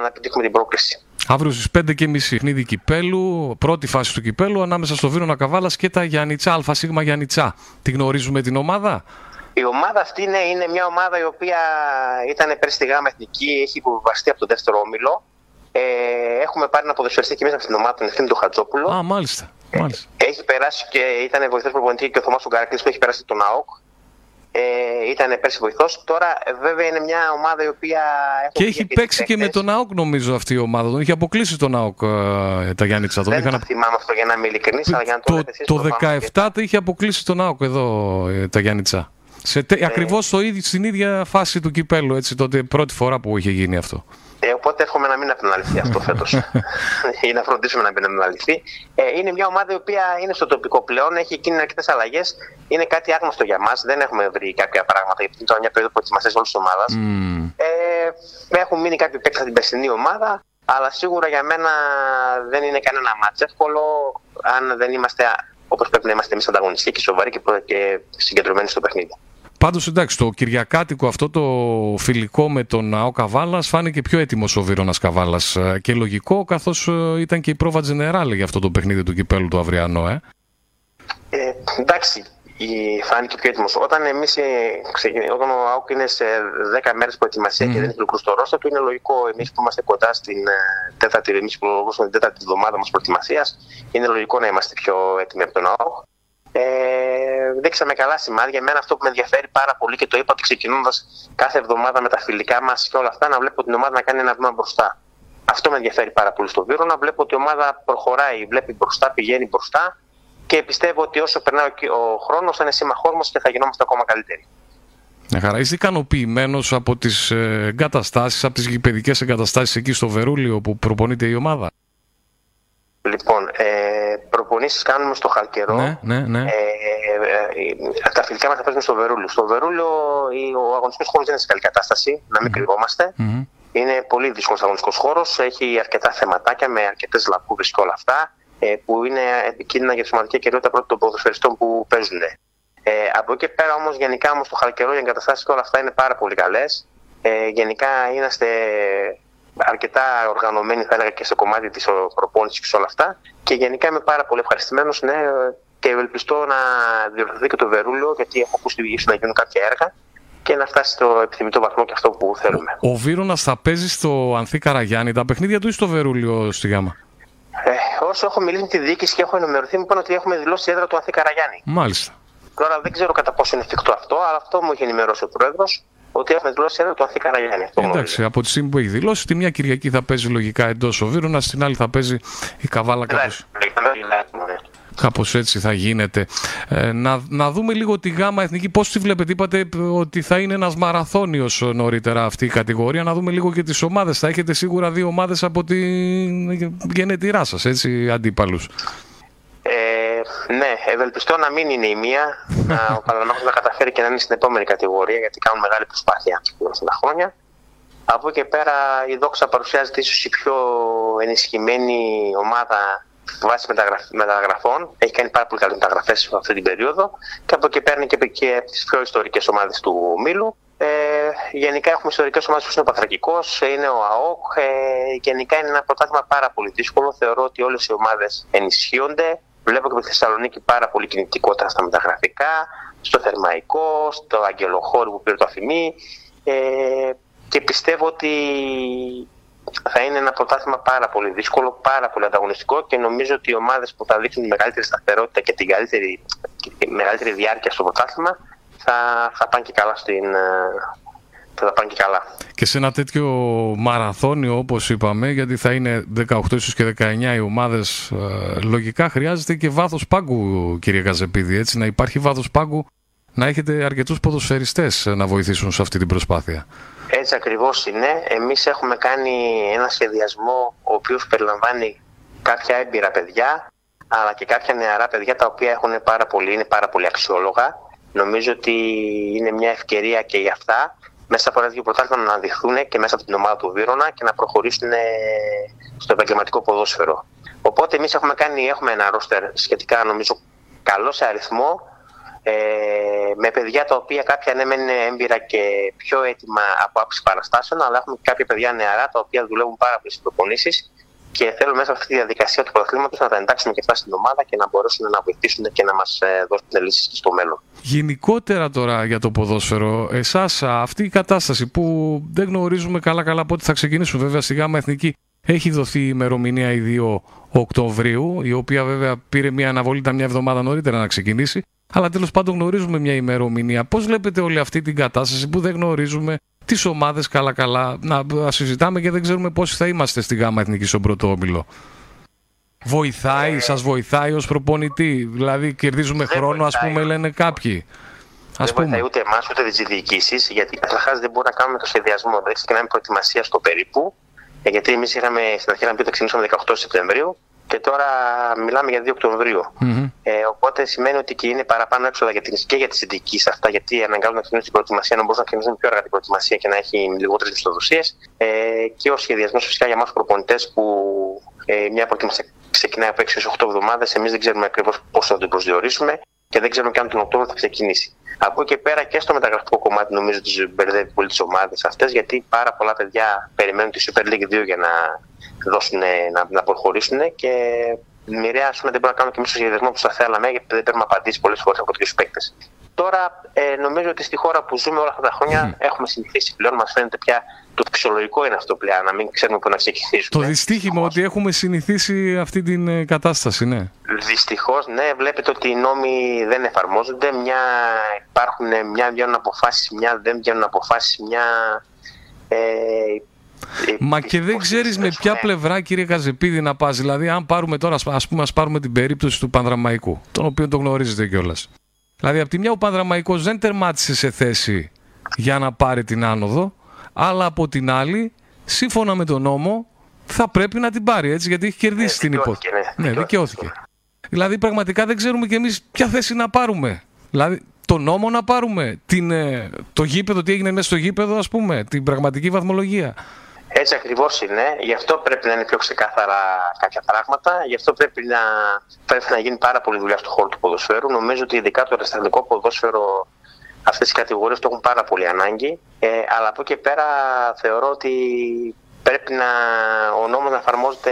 να επιτύχουμε την πρόκριση. Αύριο στις 5.30 παιχνίδι κυπέλου, πρώτη φάση του κυπέλου ανάμεσα στο Βίρονα Καβάλας και τα Γιάννητσά, ΑΣ Γιάννητσά. Τη γνωρίζουμε την ομάδα; Η ομάδα αυτή είναι, είναι μια ομάδα η οποία ήταν πέρσι στη ΓΑΜΑ Εθνική, έχει υποβιβαστεί από τον δεύτερο όμιλο. Ε, έχουμε πάρει ένα ποδοσφαιριστή και μέσα από την ομάδα, τον Ευθύνη του Χατζόπουλο. Α, μάλιστα. μάλιστα. Έχει περάσει και ήταν βοηθός προπονητή και ο Θωμάς Ουγγαρακλή που έχει περάσει τον ΑΟΚ. Ε, ήταν πέρσι βοηθός. Τώρα, ε, βέβαια, είναι μια ομάδα η οποία. Και έχει παίξει και με τον ΑΟΚ, νομίζω, αυτή η ομάδα. Τον είχε αποκλείσει τον ΑΟΚ ε, τα Γιάννητσά. Τον Δεν είχαν... το θυμάμαι αυτό για να είμαι ειλικρινής, αλλά για να το, το, λέτε εσείς, το προφανώς 17 τα είχε αποκλείσει τον ΑΟΚ εδώ ε, τα Γιάννητσά. Σε τε, Ακριβώς στο ίδιο, στην ίδια φάση του κυπέλου, έτσι, τότε πρώτη φορά που είχε γίνει αυτό. Ε, οπότε εύχομαι να μην επαναληφθεί αυτό φέτος. <laughs> ή να φροντίσουμε να μην επαναληφθεί. Ε, είναι μια ομάδα η οποία είναι στο τοπικό πλέον, έχει γίνει αρκετές αλλαγές. Είναι κάτι άγνωστο για μας. Δεν έχουμε βρει κάποια πράγματα γιατί είναι τώρα μια περίοδο προετοιμασίας όλης της ομάδας. Mm. Ε, έχουν μείνει κάποιοι παίκτες από την περσινή ομάδα. Αλλά σίγουρα για μένα δεν είναι κανένα μάτς εύκολο αν δεν είμαστε όπως πρέπει να είμαστε εμείς ανταγωνιστικοί και σοβαροί και, προ- και συγκεντρωμένοι στο παιχνίδι. Πάντως εντάξει, το Κυριακάτικο αυτό το φιλικό με τον ΑΟ Καβάλας φάνηκε πιο έτοιμο ο Βίρονας Καβάλας. Και λογικό, καθώς ήταν και η πρόβα Τζενεράλε για αυτό το παιχνίδι του κυπέλου του αυριανό, ε. Ε, εντάξει, η, φάνηκε πιο έτοιμος. Όταν, εμείς, ε, ξεκινή- όταν ο ΑΟΚ είναι σε 10 μέρες προετοιμασία και δεν έχει ολοκληρώσει το ρόστα του, είναι λογικό εμείς που είμαστε κοντά στην ε, τέταρτη, εμείς που ολοκληρώσαμε την τέταρτη εβδομάδα μας προετοιμασίας, είναι λογικό να είμαστε πιο έτοιμοι από τον ΑΟΚ. Ε, δείξαμε καλά σημάδια. Εμένα αυτό που με ενδιαφέρει πάρα πολύ και το είπα ότι ξεκινώντας κάθε εβδομάδα με τα φιλικά μας και όλα αυτά, να βλέπω την ομάδα να κάνει ένα βήμα μπροστά. Αυτό με ενδιαφέρει πάρα πολύ στο Βύρο, να βλέπω ότι η ομάδα προχωράει, βλέπει μπροστά, πηγαίνει μπροστά και πιστεύω ότι όσο περνάει ο- ο χρόνος θα είναι σύμμαχό μα και θα γινόμαστε ακόμα καλύτεροι. Μια χαρά. Είσαι ικανοποιημένος από τις εγκαταστάσεις, από τις γηπαιδικές εγκαταστάσεις εκεί στο Βερούλιο που προπονείται η ομάδα; Λοιπόν, ε, προπονήσεις κάνουμε στο Χαλκερό. Ναι, ναι, ναι. Ε, ε, τα φιλικά μας θα παίζουμε στο Βερούλιο. Στο Βερούλιο η- ο αγωνιστικός χώρος δεν είναι σε καλή κατάσταση, να μην κρυβόμαστε. Μμμ. Είναι πολύ δύσκολος αγωνιστικός χώρος. Έχει αρκετά θεματάκια με αρκετές λακκούβε και όλα αυτά ε, που είναι επικίνδυνα για τη σωματική κυριότητα πρώτων των ποδοσφαιριστών που παίζουν. Ε, από εκεί και πέρα όμως, γενικά όμως, το χαλκερό, οι εγκαταστάσεις και όλα αυτά είναι πάρα πολύ καλές. Ε, γενικά είμαστε αρκετά οργανωμένοι, θα έλεγα, και στο κομμάτι της προπόνηση και σε όλα αυτά. Και γενικά είμαι πάρα πολύ ευχαριστημένος ναι, και ευελπιστώ να διορθωθεί και το Βερούλιο, γιατί έχω ακούσει ίσως να γίνουν κάποια έργα και να φτάσει στο επιθυμητό βαθμό και αυτό που θέλουμε. Ο Βίρονας θα παίζει στο Ανθή Καραγιάννη τα παιχνίδια του ή στο Βερούλιο στη Γάμα; Ε, όσο έχω μιλήσει με τη διοίκηση και έχω ενημερωθεί, μου είπαν ότι έχουμε δηλώσει έδρα του Ανθή Καραγιάννη. Μάλιστα. Τώρα δεν ξέρω κατά πόσο είναι εφικτό αυτό, αλλά αυτό μου είχε ενημερώσει ο πρόεδρος, ότι έχουμε δηλώσει έδρα του Ανθή Καραγιάννη. Αυτό γνωρίζω. Εντάξει, από τη στιγμή που έχει δηλώσει, τη μια Κυριακή θα παίζει λογικά εντός ο Βίρονα, την άλλη θα παίζει η Καβάλα κάπως. Ναι. Κάπως έτσι θα γίνεται. Ε, να, να δούμε λίγο τη γάμα εθνική. Πώς τη βλέπετε, είπατε ε, ότι θα είναι ένας μαραθώνιος νωρίτερα αυτή η κατηγορία. Να δούμε λίγο και τις ομάδες. Θα έχετε σίγουρα δύο ομάδες από τη γενετηρά σας, έτσι, αντίπαλους. Ε, ναι, ευελπιστώ να μην είναι η μία. να, ο Παναθηναϊκός να καταφέρει και να είναι στην επόμενη κατηγορία, γιατί κάνουν μεγάλη προσπάθεια όλα αυτά τα χρόνια. Από εκεί και πέρα η Δόξα παρουσιάζεται ίσως η πιο ενισχυμένη ομάδα βάσει μεταγραφ- μεταγραφών. Έχει κάνει πάρα πολύ καλές μεταγραφές αυτή την περίοδο. Και από εκεί παίρνει και, και από τις πιο ιστορικές ομάδες του Μήλου. Ε, γενικά έχουμε ιστορικές ομάδες που είναι ο Παθρακικός, είναι ο ΑΟΚ. Ε, γενικά είναι ένα πρωτάθλημα πάρα πολύ δύσκολο. Θεωρώ ότι όλες οι ομάδες ενισχύονται. Βλέπω και από τη Θεσσαλονίκη πάρα πολύ κινητικότητα στα μεταγραφικά, στο Θερμαϊκό, στο Αγγελοχώρι που πήρε το αφημί. Ε, και πιστεύω ότι θα είναι ένα πρωτάθλημα πάρα πολύ δύσκολο, πάρα πολύ ανταγωνιστικό και νομίζω ότι οι ομάδες που θα δείξουν τη μεγαλύτερη σταθερότητα και την καλύτερη, και τη μεγαλύτερη διάρκεια στο πρωτάθλημα θα, θα πάνε και καλά στην, ε, θα τα πάνε και καλά. Και σε ένα τέτοιο μαραθώνιο όπως είπαμε, γιατί θα είναι 18 ίσως και 19 οι ομάδες, ε, λογικά χρειάζεται και βάθος πάγκου κύριε Καζεπίδη, έτσι, να υπάρχει βάθος πάγκου να έχετε αρκετούς ποδοσφαιριστές να βοηθήσουν σε αυτή την προσπάθεια. Έτσι ακριβώς είναι. Εμείς έχουμε κάνει ένα σχεδιασμό ο οποίος περιλαμβάνει κάποια έμπειρα παιδιά αλλά και κάποια νεαρά παιδιά τα οποία έχουν πάρα πολύ, είναι πάρα πολύ αξιόλογα. Νομίζω ότι είναι μια ευκαιρία και για αυτά μέσα από ένα δύο πρωτάθλημα να αναδειχθούν και μέσα από την ομάδα του Βύρονα και να προχωρήσουν ε, στο επαγγελματικό ποδόσφαιρο. Οπότε εμείς έχουμε κάνει, έχουμε ένα ρόστερ σχετικά νομίζω καλό σε αριθμό ε, με παιδιά τα οποία κάποια ναι είναι έμπειρα και πιο έτοιμα από άψη παραστάσεων αλλά έχουμε και κάποια παιδιά νεαρά τα οποία δουλεύουν πάρα πολύ στις προπονήσεις και θέλω μέσα από αυτή τη διαδικασία του πρωταθλήματο να τα εντάξουμε και αυτά στην ομάδα και να μπορέσουν να βοηθήσουν και να μας ε, δώσουν λύσεις στο μέλλον. Γενικότερα τώρα για το ποδόσφαιρο, εσάς αυτή η κατάσταση που δεν γνωρίζουμε καλά-καλά πότε θα ξεκινήσουν, βέβαια στη ΓΑΜΑ Εθνική έχει δοθεί η ημερομηνία η 2 Οκτωβρίου, η οποία βέβαια πήρε μια αναβολή, ήταν μια εβδομάδα νωρίτερα να ξεκινήσει. Αλλά τέλος πάντων γνωρίζουμε μια ημερομηνία. Πώς βλέπετε όλη αυτή την κατάσταση που δεν γνωρίζουμε τις ομάδες καλά-καλά να συζητάμε και δεν ξέρουμε πόσοι θα είμαστε στη ΓΑΜΑ Εθνική στον πρώτο όμιλο. Βοηθάει, ε... σας βοηθάει ως προπονητή. Δηλαδή, κερδίζουμε δεν χρόνο, ας πούμε, λένε κάποιοι. Δεν πούμε. βοηθάει ούτε εμάς ούτε τις διοικήσεις, γιατί καταρχάς δεν μπορούμε να κάνουμε το σχεδιασμό. Δεν ξεκινάμε προετοιμασία στο περίπου. Ε, γιατί εμείς είχαμε στην αρχή να πει ότι ξεκινήσαμε 18 Σεπτεμβρίου και τώρα μιλάμε για 2 Οκτωβρίου. Mm-hmm. Ε, οπότε σημαίνει ότι και είναι παραπάνω έξοδα για την, και για τις ειδικέ αυτά, γιατί αναγκάζουν να ξεκινήσουν την προετοιμασία, να μπορούν να ξεκινήσουν πιο αργά την προετοιμασία και να έχει λιγότερες μισθοδοσίε. Ε, και ο σχεδιασμός φυσικά για εμά προπονητές που ε, μια προετοιμασία ξεκινάει από 6 8 εβδομάδες, εμείς δεν ξέρουμε ακριβώς πώς θα την προσδιορίσουμε και δεν ξέρουμε και αν τον Οκτώβριο θα ξεκινήσει. Από εκεί πέρα και στο μεταγραφικό κομμάτι νομίζω ότι μπερδεύει πολύ τις ομάδες αυτές, γιατί πάρα πολλά παιδιά περιμένουν τη Super League 2 για να, δώσουν, να, να προχωρήσουν και μοιραία δεν μπορούμε να κάνουμε και εμείς το σχεδιασμό που θα θέλαμε, γιατί δεν παίρνουμε απαντήσεις πολλές φορές από του παίκτες. Τώρα ε, νομίζω ότι στη χώρα που ζούμε όλα αυτά τα χρόνια έχουμε συνηθίσει πλέον. Μας φαίνεται πια το φυσιολογικό είναι αυτό πλέον, να μην ξέρουμε πού να ξεκινήσουμε. Το δυστύχημα ότι έχουμε συνηθίσει αυτή την ε, κατάσταση, ναι. Δυστυχώς, ναι, βλέπετε ότι οι νόμοι δεν εφαρμόζονται. Μια υπάρχουν, μια βγαίνουν αποφάσεις, μια δεν βγαίνουν αποφάσεις, μια. Ε, Μα και δεν ξέρεις με ποια ναι. πλευρά, κύριε Καζεπίδη, να πας. Δηλαδή, αν πάρουμε τώρα, ας πούμε, ας πάρουμε την περίπτωση του Πανδραμαϊκού, τον οποίο τον γνωρίζετε κιόλας. Δηλαδή, από τη μια ο Πανδραμαϊκός δεν τερμάτισε σε θέση για να πάρει την άνοδο, αλλά από την άλλη, σύμφωνα με τον νόμο, θα πρέπει να την πάρει έτσι, γιατί έχει κερδίσει ε, την υπόθεση. Ναι, ναι δικαιώθηκε. Δηλαδή, πραγματικά δεν ξέρουμε κι εμείς ποια θέση να πάρουμε. Δηλαδή, το νόμο να πάρουμε, την, ε, το γήπεδο, τι έγινε μέσα στο γήπεδο, ας πούμε, την πραγματική βαθμολογία. Έτσι ακριβώς είναι. Γι' αυτό πρέπει να είναι πιο ξεκάθαρα κάποια πράγματα. Γι' αυτό πρέπει να, πρέπει να γίνει πάρα πολύ δουλειά στον χώρο του ποδοσφαίρου. Νομίζω ότι ειδικά το αριστερικό ποδόσφαιρο αυτές οι κατηγορίες το έχουν πάρα πολύ ανάγκη. Ε, αλλά από εκεί πέρα θεωρώ ότι πρέπει να, ο νόμος να εφαρμόζεται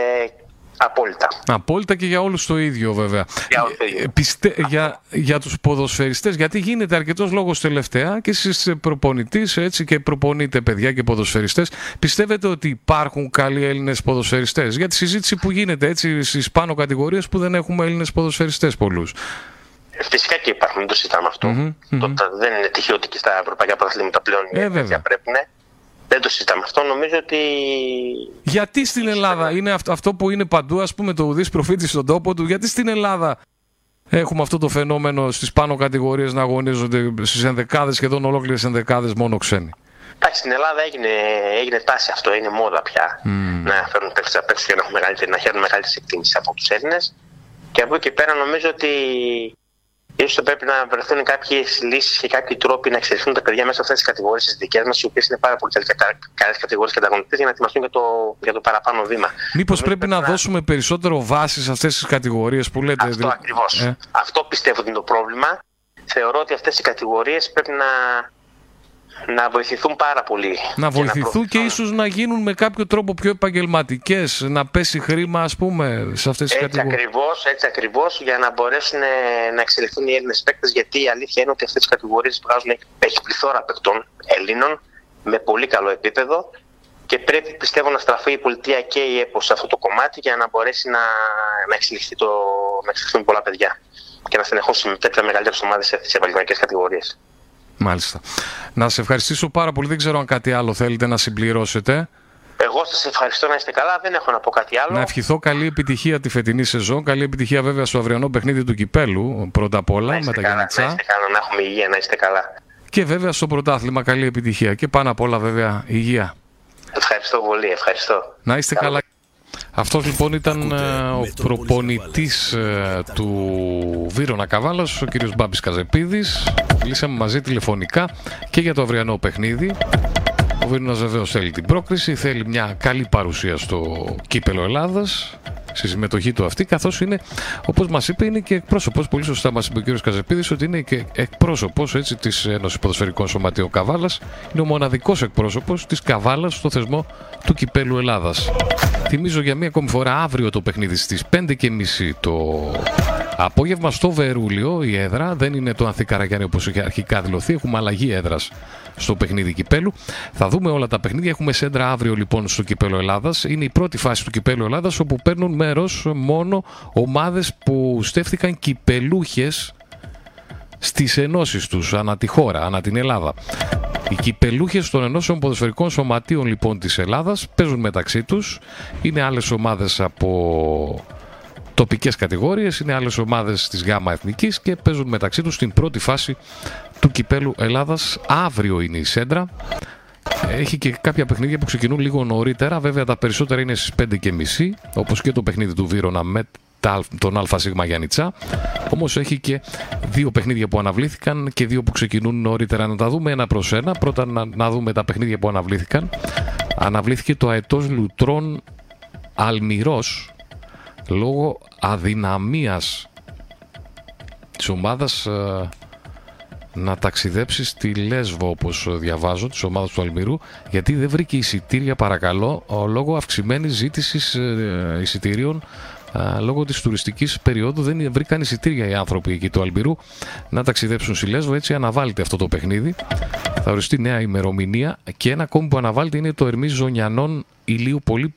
Απόλυτα. Απόλυτα και για όλους το ίδιο βέβαια. Για, όλους το ίδιο. Ε, πιστε... για, για τους ποδοσφαιριστές, γιατί γίνεται αρκετός λόγος τελευταία και εσείς προπονητής έτσι και προπονείτε παιδιά και ποδοσφαιριστές. Πιστεύετε ότι υπάρχουν καλοί Έλληνες ποδοσφαιριστές; Για τη συζήτηση που γίνεται έτσι στις πάνω κατηγορίες που δεν έχουμε Έλληνες ποδοσφαιριστές πολλούς. Ε, φυσικά και υπάρχουν, δεν το συζητάμε αυτό. Mm-hmm, mm-hmm. δεν είναι τυχαίο ότι και στα ευρωπαϊκά πρωταθλήματα πλέον ε, πρέπει να δεν το συζητάμε αυτό. Νομίζω ότι. Γιατί στην Ελλάδα είναι αυτό, που είναι παντού, ας πούμε, το ουδή προφήτη στον τόπο του, γιατί στην Ελλάδα έχουμε αυτό το φαινόμενο στις πάνω κατηγορίες να αγωνίζονται στις ενδεκάδες, σχεδόν ολόκληρες ενδεκάδες μόνο ξένοι. Εντάξει, στην Ελλάδα έγινε, έγινε τάση αυτό, είναι μόδα πια. Mm. Να φέρουν παίχτε απ' έξω για να, να χαίρουν μεγαλύτερη εκτίμηση από τους Έλληνες. Και από εκεί πέρα νομίζω ότι ίσως θα πρέπει να βρεθούν κάποιες λύσεις και κάποιοι τρόποι να εξελιχθούν τα παιδιά μέσα σε αυτές τις κατηγορίες τις δικές μας, οι οποίες είναι πάρα πολύ καλές κατηγορίες και ανταγωνιστές, για να ετοιμαστούν για το, για το παραπάνω βήμα. Μήπως πρέπει, να, δώσουμε περισσότερο βάση σε αυτές τις κατηγορίες που λέτε. Αυτό ακριβώς. Ε. Αυτό πιστεύω ότι είναι το πρόβλημα. Θεωρώ ότι αυτές οι κατηγορίες πρέπει να να βοηθηθούν πάρα πολύ. Να βοηθηθούν και, ίσως να γίνουν με κάποιο τρόπο πιο επαγγελματικές, να πέσει χρήμα ας πούμε σε αυτές τις κατηγορίες. Ακριβώς, έτσι ακριβώς, για να μπορέσουν ε, να εξελιχθούν οι Έλληνες παίκτες, γιατί η αλήθεια είναι ότι αυτές τις κατηγορίες βγάζουν, έχει πληθώρα παικτών Ελλήνων με πολύ καλό επίπεδο και πρέπει πιστεύω να στραφεί η πολιτεία και η ΕΠΟ σε αυτό το κομμάτι για να μπορέσει να, να, εξελιχθεί το, να εξελιχθούν πολλά παιδιά και να στενεχώσουν τέτοια μεγαλύτερε ομάδε σε αυτέ τι επαγγελματικές κατηγορίες. Μάλιστα. Να σε ευχαριστήσω πάρα πολύ. Δεν ξέρω αν κάτι άλλο θέλετε να συμπληρώσετε. Εγώ σας ευχαριστώ να είστε καλά. Δεν έχω να πω κάτι άλλο. Να ευχηθώ καλή επιτυχία τη φετινή σεζόν. Καλή επιτυχία βέβαια στο αυριανό παιχνίδι του κυπέλου πρώτα απ' όλα με τα καλά, Γιάννητσά. Να είστε καλά, να έχουμε υγεία, να είστε καλά. Και βέβαια στο πρωτάθλημα καλή επιτυχία. Και πάνω απ' όλα βέβαια υγεία. Ευχαριστώ πολύ, ευχαριστώ. Να είστε καλά. Αυτός λοιπόν ήταν ε, ο προπονητής ε, του Βίρονα Καβάλας, ο κύριος Μπάμπης Καζεπίδης. Μιλήσαμε μαζί τηλεφωνικά και για το αυριανό παιχνίδι. Ο Βίρονας βεβαίως θέλει την πρόκριση, θέλει μια καλή παρουσία στο κύπελο Ελλάδας στη συμμετοχή του αυτή, καθώς είναι, όπως μας είπε, είναι και εκπρόσωπος. Πολύ σωστά μας είπε ο κ. Καζεπίδης ότι είναι και εκπρόσωπος της Ένωσης Ποδοσφαιρικών Σωματείων Καβάλας. Είναι ο μοναδικός εκπρόσωπος της Καβάλας στο θεσμό του κυπέλου Ελλάδας. Θυμίζω για μία ακόμη φορά αύριο το παιχνίδι στις 5.30 το απόγευμα στο Βερούλιο. Η έδρα δεν είναι το Ανθή Καραγιάννη όπως είχε αρχικά δηλωθεί. Έχουμε αλλαγή έδρας στο παιχνίδι κυπέλου. Θα δούμε όλα τα παιχνίδια. Έχουμε σέντρα αύριο λοιπόν στο κυπέλο Ελλάδας. Είναι η πρώτη φάση του κυπέλου Ελλάδας όπου παίρνουν μέρος μόνο ομάδες που στέφθηκαν κυπελούχες στις ενώσεις τους ανά τη χώρα, ανά την Ελλάδα. Οι κυπελούχες των ενώσεων ποδοσφαιρικών σωματείων λοιπόν της Ελλάδας παίζουν μεταξύ τους. Είναι άλλες ομάδες από τοπικές κατηγορίες, είναι άλλες ομάδες της ΓΑΜΑ Εθνικής και παίζουν μεταξύ τους στην πρώτη φάση του κυπέλου Ελλάδας. Αύριο είναι η σέντρα. Έχει και κάποια παιχνίδια που ξεκινούν λίγο νωρίτερα. Βέβαια τα περισσότερα είναι στις 5.30 όπως και το παιχνίδι του Βίρονα με τον ΑΣ Γιάννητσά. Όμως έχει και δύο παιχνίδια που αναβλήθηκαν και δύο που ξεκινούν νωρίτερα. Να τα δούμε ένα προς ένα. Πρώτα να, να δούμε τα παιχνίδια που αναβλήθηκαν. Αναβλήθηκε το αετός Λουτρών Αλμυρός λόγω αδυναμίας της ομάδας ε, να ταξιδέψει στη Λέσβο όπως διαβάζω της ομάδας του Αλμυρού γιατί δεν βρήκε εισιτήρια παρακαλώ λόγω αυξημένης ζήτησης ε, εισιτήριων ε, λόγω της τουριστικής περίοδου δεν βρήκαν εισιτήρια οι άνθρωποι εκεί του Αλμπυρού να ταξιδέψουν στη Λέσβο έτσι αναβάλλεται αυτό το παιχνίδι θα οριστεί νέα ημερομηνία και ένα ακόμη που αναβάλλεται είναι το Ερμή Ζωνιανών ηλίου πολύ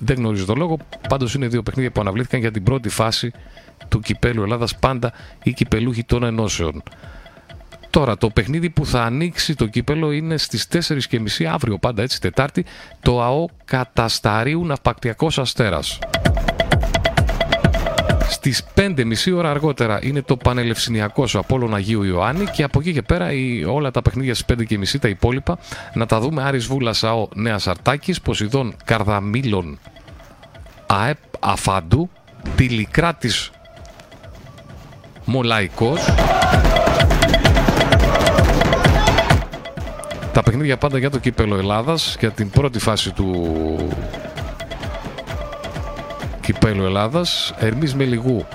δεν γνωρίζω το λόγο. Πάντως είναι δύο παιχνίδια που αναβλήθηκαν για την πρώτη φάση του κυπέλου Ελλάδας. Πάντα οι κυπελούχοι των ενώσεων. Τώρα, το παιχνίδι που θα ανοίξει το κύπελο είναι στις 4.30 αύριο, πάντα έτσι, Τετάρτη, το ΑΟ Κατασταρίου Ναυπακτιακός Αστέρας. Στις 5.30 ώρα αργότερα είναι το Πανελευσυνιακός Απόλλων Αγίου Ιωάννη και από εκεί και πέρα η, όλα τα παιχνίδια στις 5.30 τα υπόλοιπα. Να τα δούμε. Άρης Βούλας ΑΟ Νέας Αρτάκης, Ποσειδών Καρδαμήλων ΑΕΠ Αφάντου, Τηλικράτης Μολαϊκός. Τα παιχνίδια πάντα για το κύπελο Ελλάδας για την πρώτη φάση του κυπέλου Ελλάδας Ερμής Μελιγού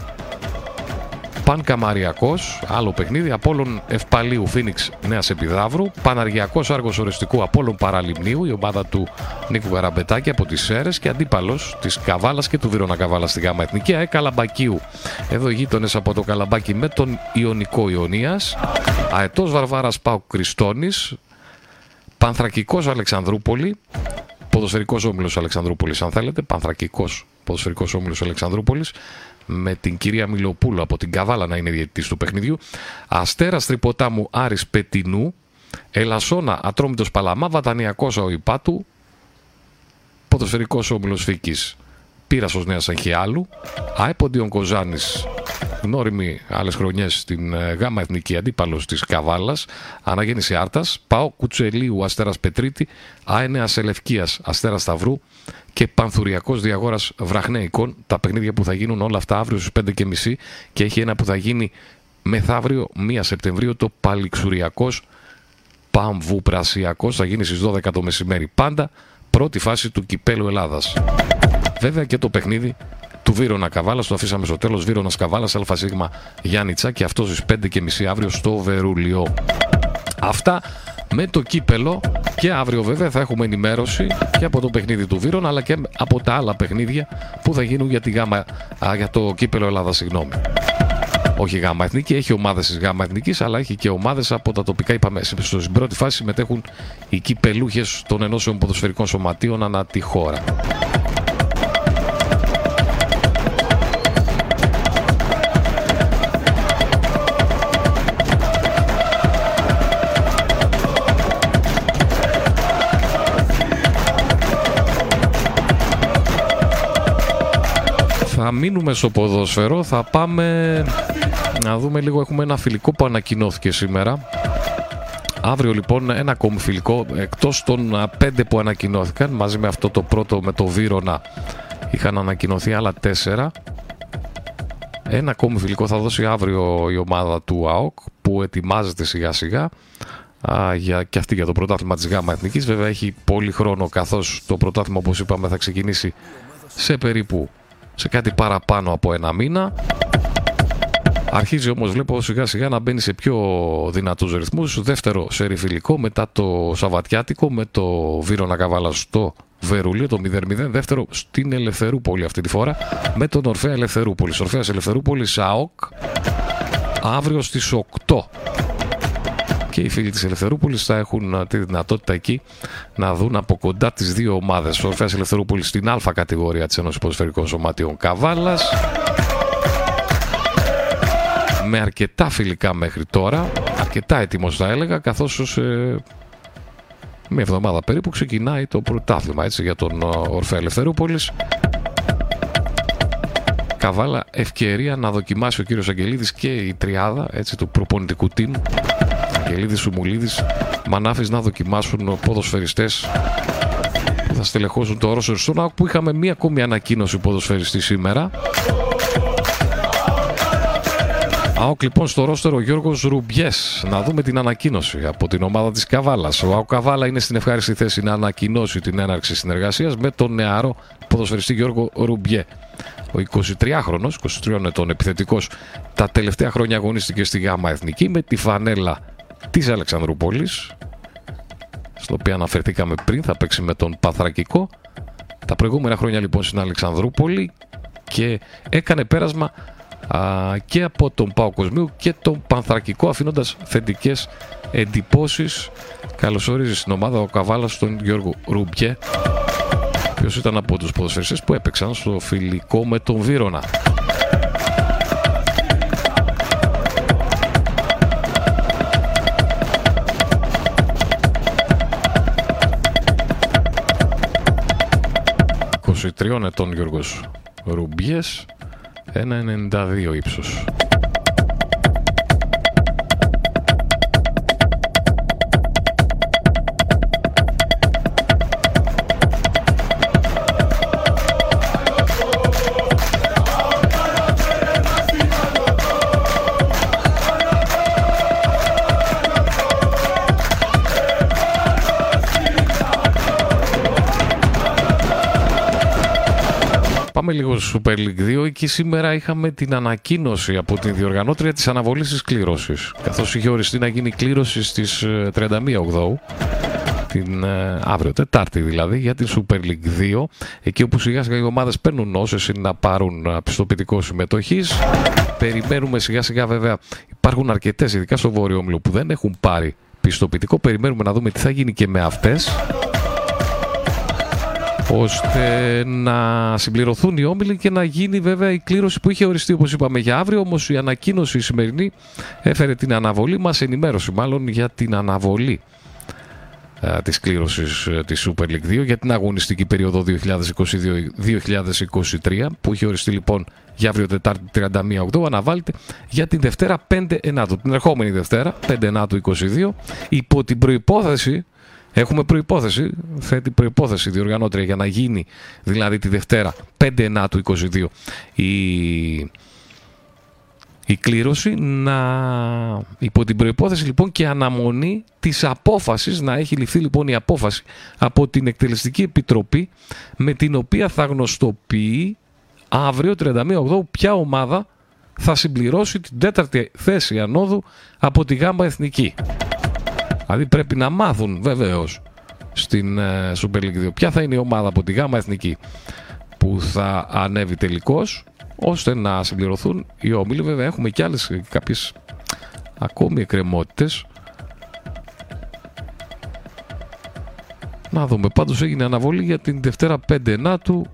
Παν Καμαριακός, άλλο παιχνίδι, Απόλλων Ευπαλίου Φίνιξ Νέας Επιδαύρου, Παναργιακός Άργος Οριστικού Απόλλων Παραλιμνίου, η ομάδα του Νίκου Γαραμπετάκη από τις Σέρες και αντίπαλος της Καβάλας και του Βίρονα Καβάλας στη Γάμα Εθνική, ΑΕ Καλαμπακίου. Εδώ γείτονες από το Καλαμπάκι με τον Ιωνικό Ιωνίας, Αετός Βαρβάρας Πάου Κριστόνης, Πανθρακικός Αλεξανδρούπολη, ποδοσφαιρικός όμιλος Αλεξανδρούπολης αν θέλετε, Πανθρακικός ποδοσφαιρικός όμιλος Αλεξανδρούπολης, με την κυρία Μιλοπούλου από την Καβάλα να είναι διαιτητής του παιχνιδιού. Αστέρας Τρυποτάμου Άρης Πετινού. Ελασσόνα Ατρόμητος Παλαμά. Βατανιακός Αοϊπάτου. Ποδοσφαιρικός όμιλος Φίκης. Πύρασος Νέας Αγχιάλου. Αέποντιον Κοζάνης γνώριμη άλλες χρονιές στην ε, ΓΑΜΑ Εθνική Αντίπαλος της Καβάλας, Αναγέννηση Άρτας, Πάο Κουτσελίου Αστέρας Πετρίτη, Αένεα Ελευκία Αστέρας Σταυρού και Πανθουριακός Διαγόρας Βραχνέικων. Τα παιχνίδια που θα γίνουν όλα αυτά αύριο στις 5.30 και έχει ένα που θα γίνει μεθαύριο 1 Σεπτεμβρίου το Παλιξουριακός Παμβουπρασιακό. Θα γίνει στις 12 το μεσημέρι. Πάντα πρώτη φάση του κυπέλου Ελλάδας. Βέβαια και το παιχνίδι του Βίρονα Καβάλας. Το αφήσαμε στο τέλος. Βίρονα Καβάλας, ΑΣ Γιάννητσα και αυτός στις 5.30 αύριο στο Βερούλιο. Αυτά με το κύπελο και αύριο βέβαια θα έχουμε ενημέρωση και από το παιχνίδι του Βίρονα αλλά και από τα άλλα παιχνίδια που θα γίνουν για, τη γάμα, α, για το κύπελο Ελλάδα. Συγγνώμη. Όχι γάμα εθνική, έχει ομάδες της γάμα εθνικής, αλλά έχει και ομάδες από τα τοπικά. Είπαμε, στην πρώτη φάση συμμετέχουν οι κυπελούχες των ενώσεων ποδοσφαιρικών σωματείων ανά τη χώρα. Μείνουμε στο ποδόσφαιρο, θα πάμε να δούμε λίγο, έχουμε ένα φιλικό που ανακοινώθηκε σήμερα. Αύριο λοιπόν ένα ακόμη φιλικό, εκτός των πέντε που ανακοινώθηκαν, μαζί με αυτό το πρώτο με το Βύρονα είχαν ανακοινωθεί άλλα τέσσερα. Ένα ακόμη φιλικό θα δώσει αύριο η ομάδα του ΑΟΚ που ετοιμάζεται σιγά σιγά α, για, και αυτή για το πρωτάθλημα της ΓΑΜΑ Εθνικής. Βέβαια έχει πολύ χρόνο καθώς το πρωτάθλημα όπως είπαμε θα ξεκινήσει σε περίπου σε κάτι παραπάνω από ένα μήνα. Αρχίζει όμως βλέπω σιγά σιγά να μπαίνει σε πιο δυνατούς ρυθμούς. Δεύτερο σε φιλικό μετά το Σαββατιάτικο με το Βύρονα Καβάλα στο Βερολίο το 0-0. Δεύτερο στην Ελευθερούπολη αυτή τη φορά με τον Ορφέα Ελευθερούπολη. Ορφαίας Ελευθερούπολης ΑΟΚ αύριο στις 8 και οι φίλοι της Ελευθερούπολης θα έχουν τη δυνατότητα εκεί να δουν από κοντά τις δύο ομάδες. Ο Ορφέας Ελευθερούπολης στην Α κατηγορία της Ένωσης Ποδοσφαιρικών Σωματιών Καβάλας με αρκετά φιλικά μέχρι τώρα, αρκετά έτοιμος θα έλεγα, καθώς σε μια εβδομάδα περίπου ξεκινάει το πρωτάθλημα έτσι, για τον Ορφέα Ελευθερούπολης. Καβάλα ευκαιρία να δοκιμάσει ο κύριος Αγγελίδης και η τριάδα έτσι, του προπονητικού team Αγγελίδης, Σουμουλίδης, Μανάφης να δοκιμάσουν ποδοσφαιριστές που θα στελεχώσουν το όροσο στον που είχαμε μία ακόμη ανακοίνωση ποδοσφαιριστή σήμερα. ΑΟΚ λοιπόν στο ρόστερο Γιώργος Ρουμπιές. Να δούμε την ανακοίνωση από την ομάδα της Καβάλας. Ο ΑΟΚ Καβάλα είναι στην ευχάριστη θέση να ανακοινώσει την έναρξη συνεργασίας με τον νεαρό ποδοσφαιριστή Γιώργο Ρουμπιέ. Ο 23χρονος, 23 ετών επιθετικός, τα τελευταία χρόνια αγωνίστηκε στη ΓΑΜΑ Εθνική με τη φανέλα της Αλεξανδρούπολης, στο οποίο αναφερθήκαμε πριν, θα παίξει με τον Παθρακικό. Τα προηγούμενα χρόνια λοιπόν στην Αλεξανδρούπολη και έκανε πέρασμα α, και από τον Πάο Κοσμίου και τον Πανθρακικό αφήνοντας θετικές εντυπώσεις. Καλωσορίζει στην ομάδα ο Καβάλας τον Γιώργο Ρούμπιε ποιος ήταν από τους ποδοσφαιριστές που έπαιξαν στο φιλικό με τον Βύρονα. 23 ετών Γιώργος Ρουμπιές 1,92 ύψος. Λίγο στο Super League 2. Εκεί σήμερα είχαμε την ανακοίνωση από την διοργανώτρια της αναβολής της κλήρωσης. Καθώς είχε οριστεί να γίνει κλήρωση στις 31 ε, Οκτώου την ε, αύριο, Τετάρτη δηλαδή, για την Super League 2. Εκεί όπου σιγά σιγά οι ομάδες παίρνουν όσες είναι να πάρουν ε, πιστοποιητικό συμμετοχής. Περιμένουμε σιγά σιγά βέβαια, υπάρχουν αρκετές, ειδικά στο Βόρειο Όμιλο, που δεν έχουν πάρει πιστοποιητικό. Περιμένουμε να δούμε τι θα γίνει και με αυτές ώστε να συμπληρωθούν οι όμιλοι και να γίνει βέβαια η κλήρωση που είχε οριστεί όπως είπαμε για αύριο. Όμως η ανακοίνωση η σημερινή έφερε την αναβολή μας ενημέρωση μάλλον για την αναβολή α, της κλήρωσης α, της Super League 2 για την αγωνιστική περίοδο 2022-2023 που είχε οριστεί λοιπόν για αύριο Τετάρτη 31 Οκτώβρου αναβάλλεται για την Δευτέρα 5 Ενάτου την ερχόμενη Δευτέρα 5 Ενάτου 22 υπό την προϋπόθεση Έχουμε προπόθεση, θέτει προπόθεση διοργανώτρια για να γίνει δηλαδή τη Δευτέρα 5 Ενάτου 22 η, η κλήρωση να υπό την προϋπόθεση λοιπόν και αναμονή της απόφασης να έχει ληφθεί λοιπόν η απόφαση από την Εκτελεστική Επιτροπή με την οποία θα γνωστοποιεί αύριο 31 Οκτώβρου ποια ομάδα θα συμπληρώσει την τέταρτη θέση ανόδου από τη ΓΑΜΠΑ Εθνική. Δηλαδή πρέπει να μάθουν βεβαίως στην ε, Super League 2 ποια θα είναι η ομάδα από τη ΓΑΜΑ Εθνική που θα ανέβει τελικώς ώστε να συμπληρωθούν οι όμιλοι. Βέβαια έχουμε και άλλες κάποιες ακόμη εκκρεμότητες. Να δούμε. Πάντως έγινε αναβολή για την Δευτέρα 5 Ενάτου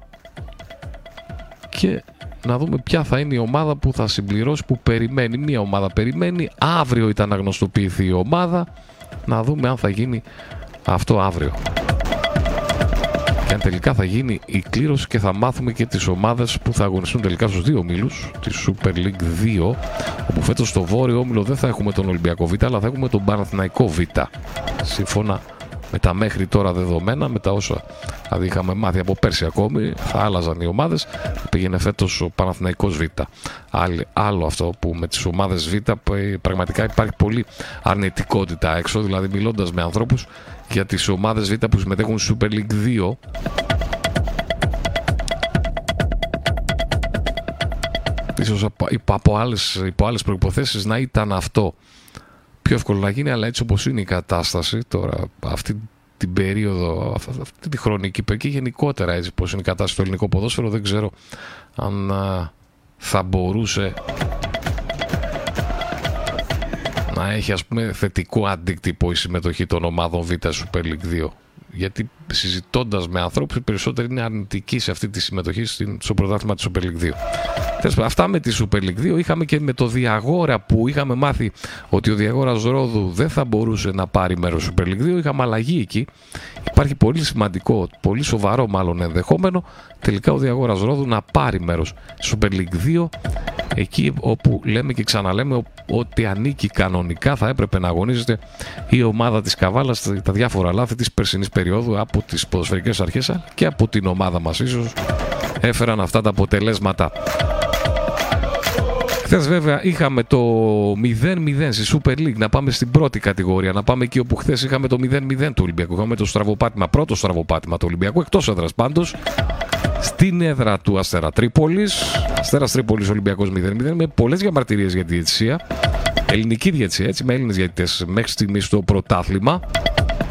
και να δούμε ποια θα είναι η ομάδα που θα συμπληρώσει, που περιμένει. Μία ομάδα περιμένει. Αύριο ήταν να γνωστοποιηθεί η ομάδα να δούμε αν θα γίνει αυτό αύριο. και αν τελικά θα γίνει η κλήρωση και θα μάθουμε και τις ομάδες που θα αγωνιστούν τελικά στους δύο ομίλους τη Super League 2 όπου φέτος στο βόρειο όμιλο δεν θα έχουμε τον Ολυμπιακό Β αλλά θα έχουμε τον Παναθηναϊκό Β σύμφωνα με τα μέχρι τώρα δεδομένα, με τα όσα δηλαδή είχαμε μάθει από πέρσι ακόμη, θα άλλαζαν οι ομάδες. Πήγαινε φέτος ο Παναθηναϊκός Β. Άλλο αυτό που με τις ομάδες Β πραγματικά υπάρχει πολύ αρνητικότητα έξω, δηλαδή μιλώντας με ανθρώπους για τις ομάδες Β που συμμετέχουν στη Super League 2. Ίσως από άλλες, υπό άλλες προϋποθέσεις να ήταν αυτό πιο εύκολο να γίνει, αλλά έτσι όπως είναι η κατάσταση τώρα, αυτή την περίοδο, αυτή τη χρονική και γενικότερα έτσι πως είναι η κατάσταση στο ελληνικό ποδόσφαιρο, δεν ξέρω αν θα μπορούσε να έχει ας πούμε θετικό αντίκτυπο η συμμετοχή των ομάδων Β Super League 2 γιατί συζητώντας με ανθρώπους, οι περισσότεροι είναι αρνητικοί σε αυτή τη συμμετοχή στο πρωτάθλημα της Super League 2. Αυτά με τη Super League 2 είχαμε και με το Διαγόρα που είχαμε μάθει ότι ο Διαγόρας Ρόδου δεν θα μπορούσε να πάρει μέρος στο Super League 2. Είχαμε αλλαγή εκεί. Υπάρχει πολύ σημαντικό, πολύ σοβαρό μάλλον ενδεχόμενο τελικά ο Διαγόρας Ρόδου να πάρει μέρος στο Super League 2 εκεί όπου λέμε και ξαναλέμε ότι ανήκει κανονικά θα έπρεπε να αγωνίζεται η ομάδα της Καβάλας τα διάφορα λάθη της περσινής περίοδου από τις ποδοσφαιρικές αρχές και από την ομάδα μας ίσως έφεραν αυτά τα αποτελέσματα. Χθες βέβαια είχαμε το 0-0 στη Super League να πάμε στην πρώτη κατηγορία. Να πάμε εκεί όπου χθες είχαμε το 0-0 του Ολυμπιακού. Είχαμε το στραβοπάτημα, πρώτο στραβοπάτημα του Ολυμπιακού εκτός έδρας πάντως στην έδρα του Αστέρα Τρίπολης. Αστέρα Τρίπολης Ολυμπιακός 0-0 με πολλές διαμαρτυρίες για τη διαιτησία. Ελληνική διαιτησία, έτσι, με Έλληνες διαιτητές μέχρι στιγμής στο πρωτάθλημα.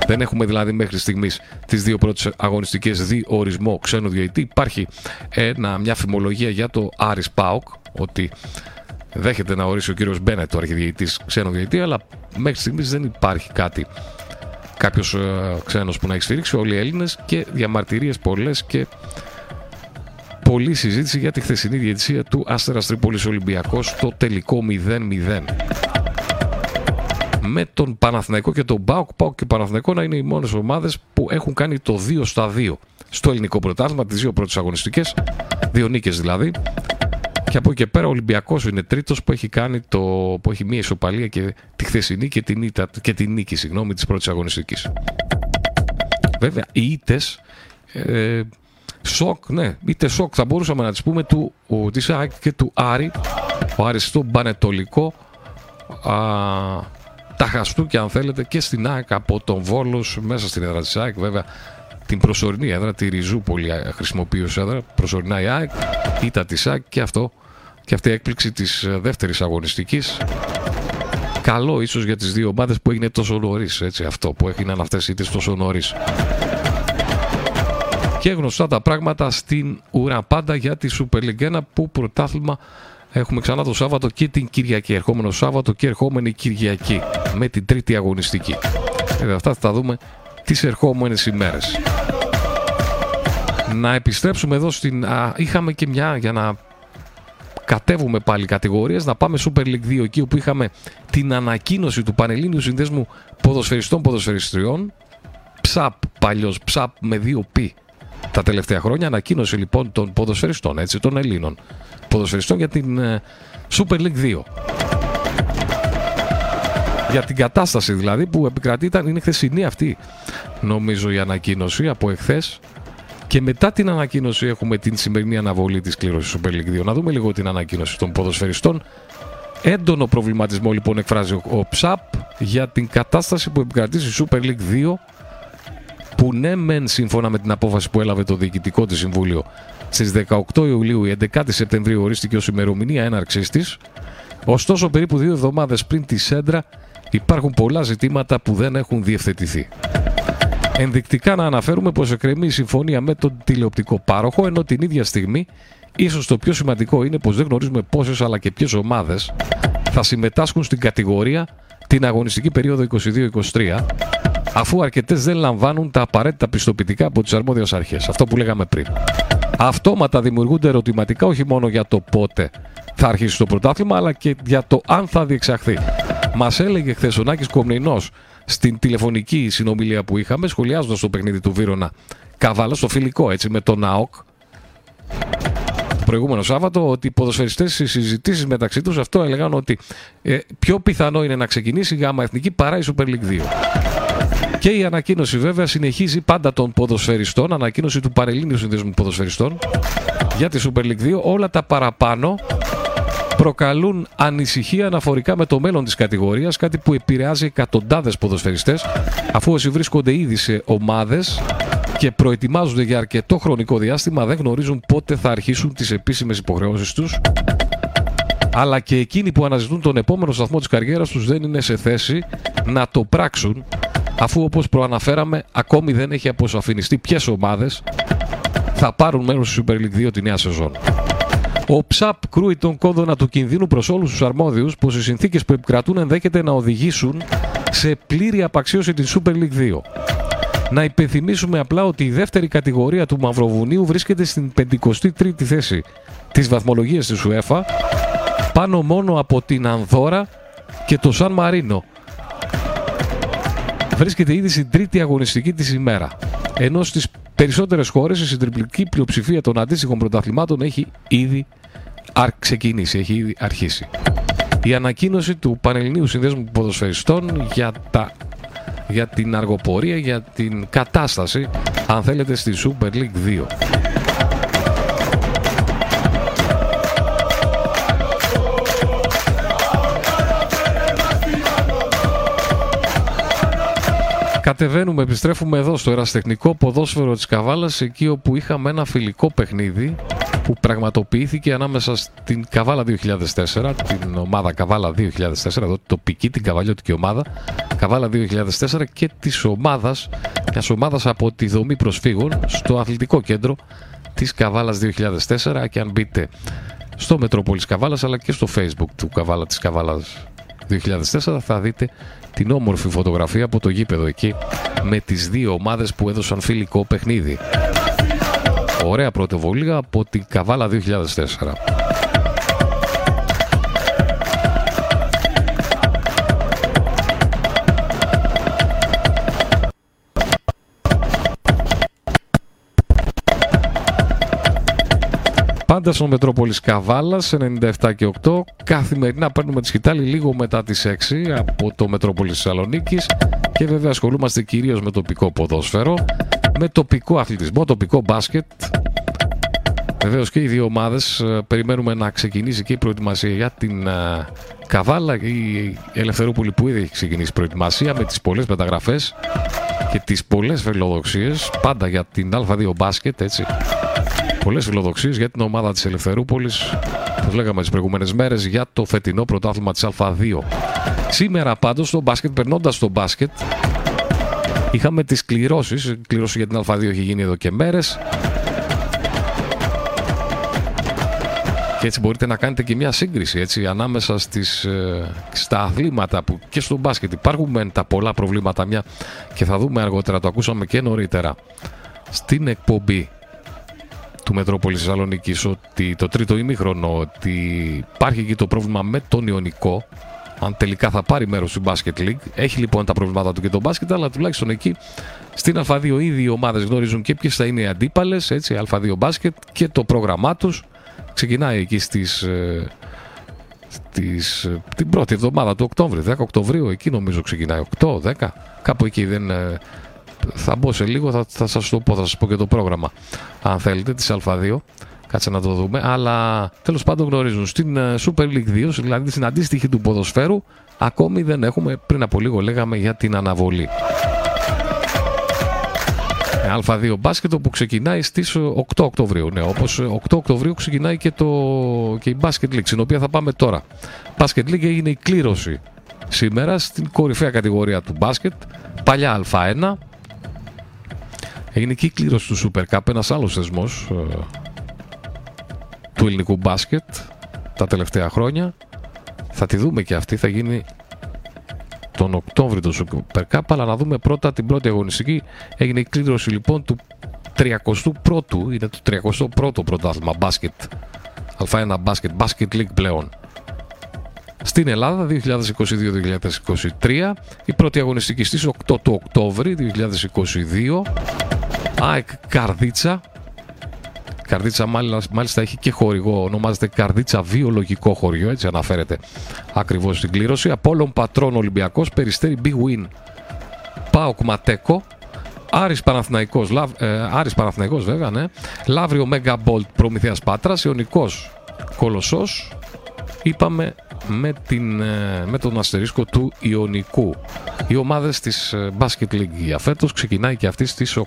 Δεν έχουμε δηλαδή μέχρι στιγμής τις δύο πρώτες αγωνιστικές δι ορισμό ξένου διαιτητή. Υπάρχει ένα, μια φημολογία για το Άρης Πάοκ ότι δέχεται να ορίσει ο κύριος Μπένετ, ο αρχιδιαιτή ξένου διαιτητή, αλλά μέχρι στιγμής δεν υπάρχει κάτι. Κάποιος ε, ξένος που να έχει στηρίξει, όλοι οι Έλληνες και διαμαρτυρίες πολλές και πολλή συζήτηση για τη χθεσινή διαιτησία του Άστερας Τρίπολης Ολυμπιακός στο τελικό 0-0 με τον Παναθηναϊκό και τον Μπάουκ. Πάουκ και Παναθηναϊκό να είναι οι μόνες ομάδες που έχουν κάνει το 2 στα 2 στο ελληνικό πρωτάθλημα, τις δύο πρώτες αγωνιστικές, δύο νίκες δηλαδή. Και από εκεί και πέρα ο Ολυμπιακός είναι τρίτος που έχει κάνει το. που έχει μία ισοπαλία και τη χθεσινή και την, και την νίκη συγγνώμη, της πρώτης αγωνιστικής. Βέβαια, οι ήττες ε, σοκ, ναι, είτε σοκ θα μπορούσαμε να τις πούμε του, ο, της ΑΕΚ και του Άρη, ο Άρης στο Μπανετολικό, α, τα χαστούκια αν θέλετε και στην ΑΕΚ από τον Βόλος μέσα στην έδρα της ΑΕΚ βέβαια την προσωρινή έδρα, τη Ριζούπολη χρησιμοποιεί ως έδρα, προσωρινά η ΑΕΚ, ήταν της ΑΕΚ και αυτό και αυτή η έκπληξη της ε, δεύτερης αγωνιστικής. Καλό ίσως για τις δύο ομάδες που έγινε τόσο νωρίς, έτσι αυτό που έγιναν αυτές οι τόσο νωρίς και γνωστά τα πράγματα στην ουρά πάντα για τη Super League 1 που πρωτάθλημα έχουμε ξανά το Σάββατο και την Κυριακή. Ερχόμενο Σάββατο και ερχόμενη Κυριακή με την τρίτη αγωνιστική. Ε, αυτά θα τα δούμε τις ερχόμενες ημέρες. Να επιστρέψουμε εδώ στην... Α, είχαμε και μια για να κατέβουμε πάλι κατηγορίες, να πάμε Super League 2 εκεί όπου είχαμε την ανακοίνωση του Πανελλήνιου Συνδέσμου Ποδοσφαιριστών Ποδοσφαιριστριών ψαπ παλιός, ψαπ με δύο πι τα τελευταία χρόνια. Ανακοίνωση λοιπόν των ποδοσφαιριστών, έτσι, των Ελλήνων ποδοσφαιριστών για την ε, Super League 2. Για την κατάσταση δηλαδή που επικρατεί ήταν, είναι χθεσινή αυτή νομίζω η ανακοίνωση από εχθές και μετά την ανακοίνωση έχουμε την σημερινή αναβολή της κλήρωσης Super League 2. Να δούμε λίγο την ανακοίνωση των ποδοσφαιριστών. Έντονο προβληματισμό λοιπόν εκφράζει ο ΨΑΠ για την κατάσταση που επικρατεί στη Super League 2 που ναι μεν σύμφωνα με την απόφαση που έλαβε το Διοικητικό της Συμβούλιο στις 18 Ιουλίου η 11η Σεπτεμβρίου ορίστηκε ως ημερομηνία έναρξής της, ωστόσο περίπου δύο εβδομάδες πριν τη Σέντρα υπάρχουν πολλά ζητήματα που δεν έχουν διευθετηθεί. Ενδεικτικά να αναφέρουμε πως εκκρεμεί η συμφωνία με τον τηλεοπτικό πάροχο, ενώ την ίδια στιγμή ίσως το πιο σημαντικό είναι πως δεν γνωρίζουμε πόσες αλλά και ποιες ομάδες θα συμμετάσχουν στην κατηγορία την αγωνιστική περίοδο 22-23 αφού αρκετές δεν λαμβάνουν τα απαραίτητα πιστοποιητικά από τις αρμόδιες αρχές. Αυτό που λέγαμε πριν. Αυτόματα δημιουργούνται ερωτηματικά όχι μόνο για το πότε θα αρχίσει το πρωτάθλημα, αλλά και για το αν θα διεξαχθεί. Μας έλεγε χθες ο Νάκης Κομνηνός στην τηλεφωνική συνομιλία που είχαμε, σχολιάζοντας το παιχνίδι του Βύρονα Καβάλα, στο φιλικό έτσι με τον ΑΟΚ το προηγούμενο Σάββατο ότι οι ποδοσφαιριστές στις συζητήσεις μεταξύ τους αυτό έλεγαν ότι ε, πιο πιθανό είναι να ξεκινήσει η ΓΑΜΑ Εθνική παρά η Super League 2. Και η ανακοίνωση βέβαια συνεχίζει πάντα των ποδοσφαιριστών, ανακοίνωση του Παρελλήνιου Συνδέσμου Ποδοσφαιριστών. Για τη Super League 2. Όλα τα παραπάνω προκαλούν ανησυχία αναφορικά με το μέλλον της κατηγορίας, κάτι που επηρεάζει εκατοντάδες ποδοσφαιριστές, αφού όσοι βρίσκονται ήδη σε ομάδες και προετοιμάζονται για αρκετό χρονικό διάστημα δεν γνωρίζουν πότε θα αρχίσουν τις επίσημες υποχρεώσεις τους. Αλλά και εκείνοι που αναζητούν τον επόμενο σταθμό της καριέρας τους δεν είναι σε θέση να το πράξουν αφού όπως προαναφέραμε ακόμη δεν έχει αποσαφινιστεί ποιες ομάδες θα πάρουν μέρος στη Super League 2 τη νέα σεζόν. Ο ΨΑΠ κρούει τον κόδωνα του κινδύνου προς όλους τους αρμόδιους πως οι συνθήκες που επικρατούν ενδέχεται να οδηγήσουν σε πλήρη απαξίωση την Super League 2. Να υπενθυμίσουμε απλά ότι η δεύτερη κατηγορία του Μαυροβουνίου βρίσκεται στην 53η θέση της βαθμολογίας της UEFA πάνω μόνο από την Ανδώρα και το Σαν Μαρίνο. Βρίσκεται ήδη στην τρίτη αγωνιστική της ημέρα. Ενώ στις περισσότερες χώρες η συντριπλική πλειοψηφία των αντίστοιχων πρωταθλημάτων έχει ήδη ξεκινήσει, έχει ήδη αρχίσει. Η ανακοίνωση του Πανελληνίου Συνδέσμου Ποδοσφαιριστών για, τα, για την αργοπορία, για την κατάσταση, αν θέλετε, στη Super League 2. Κατεβαίνουμε, επιστρέφουμε εδώ στο εραστεχνικό ποδόσφαιρο της Καβάλας εκεί όπου είχαμε ένα φιλικό παιχνίδι που πραγματοποιήθηκε ανάμεσα στην Καβάλα 2004, την ομάδα Καβάλα 2004, εδώ τοπική, την καβαλιώτικη ομάδα, Καβάλα 2004 και της ομάδας, μιας ομάδας από τη δομή προσφύγων στο αθλητικό κέντρο της Καβάλας 2004 και αν μπείτε στο Μετρόπολης Καβάλας αλλά και στο facebook του Καβάλα της Καβάλας 2004 θα δείτε την όμορφη φωτογραφία από το γήπεδο εκεί με τις δύο ομάδες που έδωσαν φιλικό παιχνίδι. Ωραία πρωτοβολία από την Καβάλα 2004. Πάντα στο Μετρόπολης Καβάλας 97 και 8. Καθημερινά παίρνουμε τη σκητάλη λίγο μετά τις 6 από το Μετρόπολης Θεσσαλονίκης και βέβαια ασχολούμαστε κυρίως με τοπικό ποδόσφαιρο, με τοπικό αθλητισμό, τοπικό μπάσκετ. Βεβαίως και οι δύο ομάδες ε, περιμένουμε να ξεκινήσει και η προετοιμασία για την ε, Καβάλα και η Ελευθερούπολη που ήδη έχει ξεκινήσει η προετοιμασία με τις πολλές μεταγραφές και τις πολλές φιλοδοξίες πάντα για την Α2 μπάσκετ έτσι Πολλές φιλοδοξίες για την ομάδα της Ελευθερούπολης που λέγαμε τις προηγούμενες μέρες για το φετινό πρωτάθλημα της Α2. Σήμερα πάντως στο μπάσκετ, περνώντας στο μπάσκετ, είχαμε τις κληρώσεις. Η κληρώση για την Α2 έχει γίνει εδώ και μέρες. Και έτσι μπορείτε να κάνετε και μια σύγκριση έτσι, ανάμεσα στις, ε, στα αθλήματα που και στο μπάσκετ υπάρχουν μεν τα πολλά προβλήματα μια και θα δούμε αργότερα, το ακούσαμε και νωρίτερα στην εκπομπή του Μετρόπολη Θεσσαλονίκης ότι το τρίτο ημίχρονο ότι υπάρχει εκεί το πρόβλημα με τον Ιωνικό. Αν τελικά θα πάρει μέρος στην Basket League. Έχει λοιπόν τα προβλήματα του και τον μπάσκετ, αλλά τουλάχιστον εκεί στην Α2 ήδη οι ομάδες γνωρίζουν και ποιες θα είναι οι αντίπαλες. Α2 μπάσκετ και το πρόγραμμά τους. Ξεκινάει εκεί στις, ε, στις, ε, την πρώτη εβδομάδα του Οκτώβρη, 10 Οκτωβρίου, εκεί νομίζω ξεκινάει, 8-10, κάπου εκεί δεν, ε, θα μπω σε λίγο, θα, θα σας το πω, θα σας πω και το πρόγραμμα αν θέλετε της Α2 κάτσε να το δούμε αλλά τέλος πάντων γνωρίζουν στην ε, Super League 2 δηλαδή στην αντίστοιχη του ποδοσφαίρου ακόμη δεν έχουμε πριν από λίγο λέγαμε για την αναβολή ε, Α2 μπάσκετ που ξεκινάει στις 8 Οκτωβρίου. Ναι, όπως 8 ε, Οκτωβρίου ξεκινάει και, το, και η Basket League, στην οποία θα πάμε τώρα. Basket League έγινε η κλήρωση σήμερα στην κορυφαία κατηγορία του μπάσκετ, παλιά Α1, Έγινε και η κλήρωση του Super Cup, ένας άλλος θεσμός ε, του ελληνικού μπάσκετ τα τελευταία χρόνια. Θα τη δούμε και αυτή, θα γίνει τον Οκτώβριο το Super Cup, αλλά να δούμε πρώτα την πρώτη αγωνιστική. Έγινε η κλήρωση λοιπόν του 31ου, είναι το 31ο πρωτάθλημα μπάσκετ. Α1 μπάσκετ, μπάσκετ league πλέον. Στην Ελλάδα 2022-2023, η πρώτη αγωνιστική στις 8 του Οκτώβρη 2022 ΑΕΚ Καρδίτσα. Καρδίτσα μάλιστα έχει και χορηγό, ονομάζεται Καρδίτσα Βιολογικό Χωριό, έτσι αναφέρεται ακριβώς στην κλήρωση. Απόλλων Πατρών Ολυμπιακός, Περιστέρι Big Win, Πάοκ Ματέκο, Άρης Παναθηναϊκός, Λαβ, ε, Άρης Παναθηναϊκός βέβαια, ναι. Λαύριο Μέγα Μπολτ Προμηθέας Πάτρας, Ιωνικός Κολοσσός, είπαμε με, την, ε, με τον αστερίσκο του Ιωνικού. Οι ομάδες της ε, Basket League για φέτος ξεκινάει και αυτή στις 8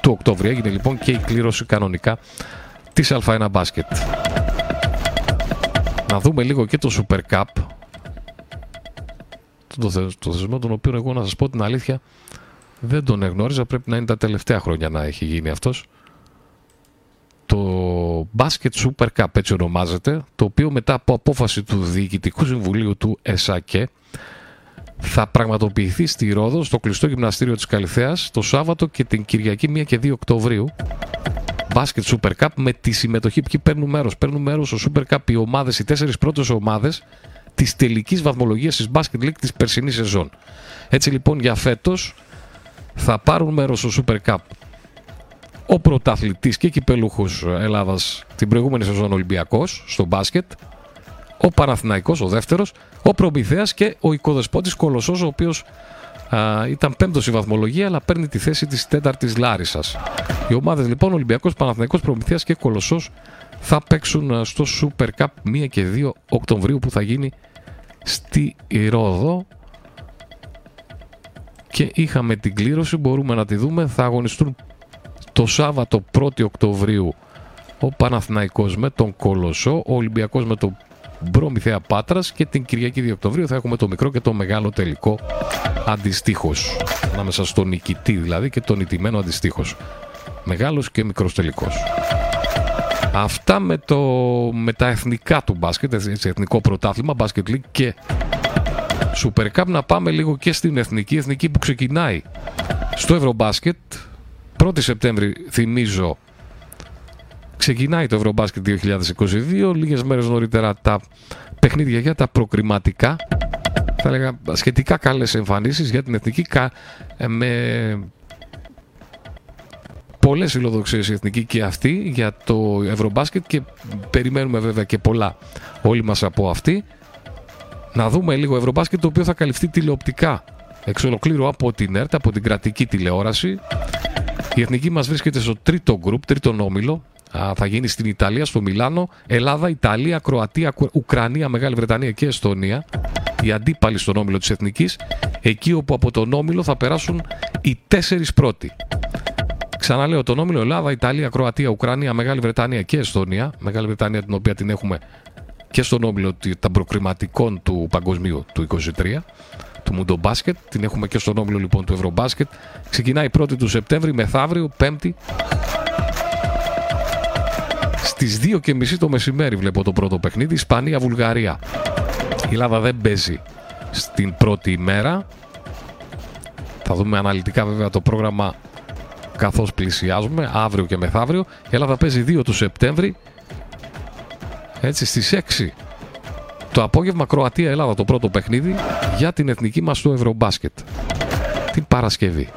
του Οκτώβρη. Έγινε λοιπόν και η κλήρωση κανονικά της Α1 Basket. Να δούμε λίγο και το Super Cup. Το, το θεσμό τον οποίο εγώ να σας πω την αλήθεια δεν τον εγνώριζα. Πρέπει να είναι τα τελευταία χρόνια να έχει γίνει αυτός το Basket Super Cup έτσι ονομάζεται, το οποίο μετά από απόφαση του Διοικητικού Συμβουλίου του ΕΣΑΚΕ θα πραγματοποιηθεί στη Ρόδο, στο κλειστό γυμναστήριο της Καλυθέας, το Σάββατο και την Κυριακή 1 και 2 Οκτωβρίου. Basket Super Cup με τη συμμετοχή ποιοι παίρνουν μέρος. Παίρνουν μέρος στο Super Cup οι ομάδες, οι τέσσερις πρώτες ομάδες της τελικής βαθμολογίας της Basket League της περσινής σεζόν. Έτσι λοιπόν για φέτος θα πάρουν μέρος στο Super Cup ο πρωταθλητής και κυπελούχος Ελλάδας την προηγούμενη σεζόν Ολυμπιακός στο μπάσκετ, ο Παναθηναϊκός ο δεύτερος, ο Προμηθέας και ο οικοδεσπότης Κολοσσός ο οποίος α, ήταν πέμπτος στη βαθμολογία αλλά παίρνει τη θέση της τέταρτης Λάρισας. Οι ομάδες λοιπόν Ολυμπιακός, Παναθηναϊκός, Προμηθέας και Κολοσσός θα παίξουν στο Super Cup 1 και 2 Οκτωβρίου που θα γίνει στη Ρόδο και είχαμε την κλήρωση, μπορούμε να τη δούμε, θα αγωνιστούν το Σάββατο 1η Οκτωβρίου ο Παναθηναϊκός με τον Κολοσσό, ο Ολυμπιακός με τον Μπρομηθέα Πάτρας και την Κυριακή 2 Οκτωβρίου θα έχουμε το μικρό και το μεγάλο τελικό αντιστοίχος. Ανάμεσα στον νικητή δηλαδή και τον ιτημένο αντιστοίχος. Μεγάλος και μικρός τελικός. Αυτά με, το, με τα εθνικά του μπάσκετ, έτσι, εθνικό πρωτάθλημα, μπάσκετ league και Super Cup. Να πάμε λίγο και στην εθνική, εθνική που ξεκινάει στο Ευρωμπάσκετ 1η Σεπτέμβρη, θυμίζω, ξεκινάει το Ευρωμπάσκετ 2022. Λίγες μέρες νωρίτερα τα παιχνίδια για τα προκριματικά. Θα έλεγα σχετικά καλές εμφανίσεις για την εθνική ε, με πολλές φιλοδοξίες η εθνική και αυτή για το Ευρωμπάσκετ και περιμένουμε βέβαια και πολλά όλοι μας από αυτή. Να δούμε λίγο Ευρωμπάσκετ το οποίο θα καλυφθεί τηλεοπτικά εξ ολοκλήρου από την ΕΡΤ, από την κρατική τηλεόραση. Η εθνική μας βρίσκεται στο τρίτο γκρουπ, τρίτο όμιλο. Θα γίνει στην Ιταλία, στο Μιλάνο, Ελλάδα, Ιταλία, Κροατία, Ουκρανία, Μεγάλη Βρετανία και Εστονία. Οι αντίπαλοι στον όμιλο της εθνικής. Εκεί όπου από τον όμιλο θα περάσουν οι τέσσερις πρώτοι. Ξαναλέω τον όμιλο Ελλάδα, Ιταλία, Κροατία, Ουκρανία, Μεγάλη Βρετανία και Εστονία. Μεγάλη Βρετανία την οποία την έχουμε και στον όμιλο των προκριματικών του παγκοσμίου του 23 του Μουντο Μπάσκετ. Την έχουμε και στον όμιλο λοιπόν του Ευρωμπάσκετ. Ξεκινάει 1η του Σεπτέμβρη, μεθαύριο, 5η. Στις 2.30 το μεσημέρι βλέπω το πρώτο παιχνίδι, Ισπανία-Βουλγαρία. Η Ελλάδα δεν παίζει στην πρώτη ημέρα. Θα δούμε αναλυτικά βέβαια το πρόγραμμα καθώς πλησιάζουμε, αύριο και μεθαύριο. Η Ελλάδα παίζει 2 του Σεπτέμβρη, έτσι στις 6 το απόγευμα Κροατία-Ελλάδα το πρώτο παιχνίδι για την εθνική μας στο Ευρωμπάσκετ. Την Παρασκευή.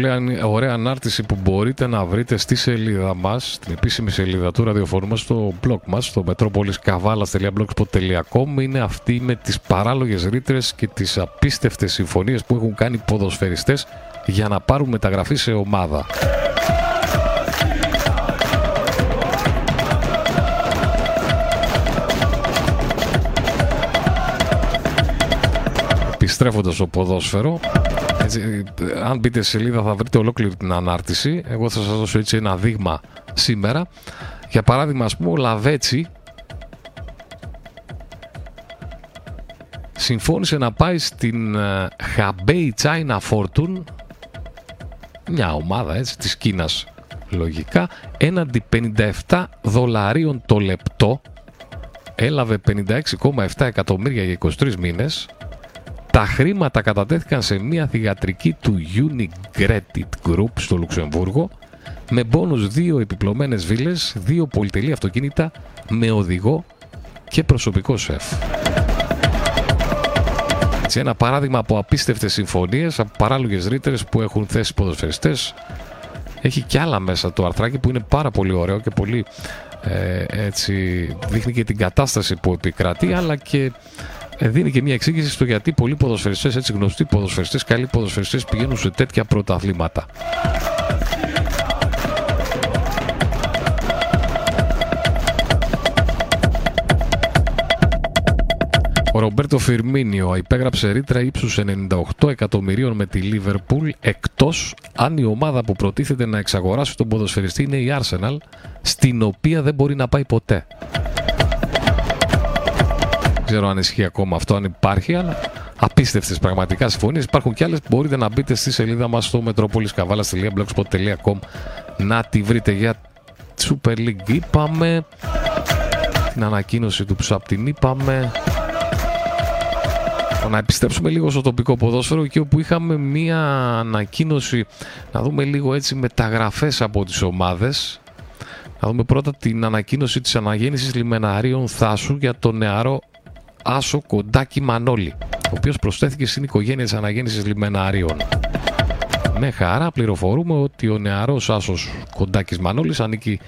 Πολύ ωραία ανάρτηση που μπορείτε να βρείτε στη σελίδα μας, στην επίσημη σελίδα του ραδιοφόρου μας, στο blog μας, στο metropoliskavalas.blogspot.com είναι αυτή με τις παράλογες ρήτρες και τις απίστευτες συμφωνίες που έχουν κάνει ποδοσφαιριστές για να πάρουν μεταγραφή σε ομάδα. Επιστρέφοντας στο ποδόσφαιρο, έτσι, αν μπείτε σε σελίδα θα βρείτε ολόκληρη την ανάρτηση. Εγώ θα σας δώσω έτσι ένα δείγμα σήμερα. Για παράδειγμα, ας πούμε, ο Λαβέτσι συμφώνησε να πάει στην ε, Habei China Fortune μια ομάδα έτσι της Κίνας λογικά έναντι 57 δολαρίων το λεπτό έλαβε 56,7 εκατομμύρια για 23 μήνες τα χρήματα κατατέθηκαν σε μια θηγατρική του Unicredit Group στο Λουξεμβούργο με μπόνους δύο επιπλωμένες βίλες, δύο πολυτελή αυτοκίνητα με οδηγό και προσωπικό σεφ. Έτσι, ένα παράδειγμα από απίστευτες συμφωνίες, από παράλογες ρήτερες που έχουν θέσει ποδοσφαιριστές. Έχει και άλλα μέσα το αρθράκι που είναι πάρα πολύ ωραίο και πολύ ε, έτσι, δείχνει και την κατάσταση που επικρατεί αλλά και ε, δίνει και μια εξήγηση στο γιατί πολλοί ποδοσφαιριστές, έτσι γνωστοί ποδοσφαιριστές, καλοί ποδοσφαιριστές πηγαίνουν σε τέτοια πρωταθλήματα. Ο Ρομπέρτο Φιρμίνιο υπέγραψε ρήτρα ύψους 98 εκατομμυρίων με τη Λίβερπουλ εκτός αν η ομάδα που προτίθεται να εξαγοράσει τον ποδοσφαιριστή είναι η Arsenal στην οποία δεν μπορεί να πάει ποτέ. Δεν ξέρω αν ισχύει ακόμα αυτό, αν υπάρχει, αλλά απίστευτες πραγματικά συμφωνίες. Υπάρχουν και άλλες που μπορείτε να μπείτε στη σελίδα μας στο metropoliskavalas.blogspot.com να τη βρείτε για Super League. Είπαμε. Την ανακοίνωση του Ψαπ την είπαμε. Να επιστρέψουμε λίγο στο τοπικό ποδόσφαιρο και όπου είχαμε μία ανακοίνωση να δούμε λίγο έτσι μεταγραφές από τις ομάδες να δούμε πρώτα την ανακοίνωση της αναγέννησης λιμεναρίων Θάσου για τον νεαρό Άσο Κοντάκη Μανώλη, ο οποίος προσθέθηκε στην οικογένεια της αναγέννησης λιμεναρίων. Με χαρά πληροφορούμε ότι ο νεαρός Άσος Κοντάκης Μανώλης ανήκει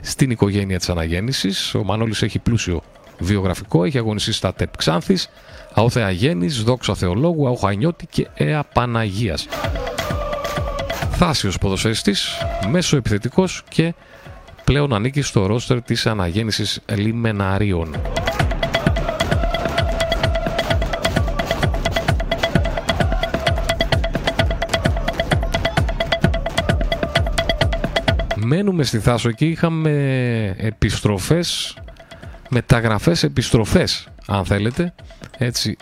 στην οικογένεια της αναγέννησης. Ο Μανώλης έχει πλούσιο βιογραφικό, έχει αγωνιστεί στα ΤΕΠ Ξάνθης, Αόθεα Γέννης, Δόξα Θεολόγου, Αοχανιώτη και Αία Παναγίας. Θάσιος ποδοσφαιριστής, μέσο επιθετικός και πλέον ανήκει στο ρόστερ της αναγέννησης λιμεναρίων. Μένουμε στη Θάσο εκεί είχαμε επιστροφές, μεταγραφές επιστροφές αν θέλετε. Έτσι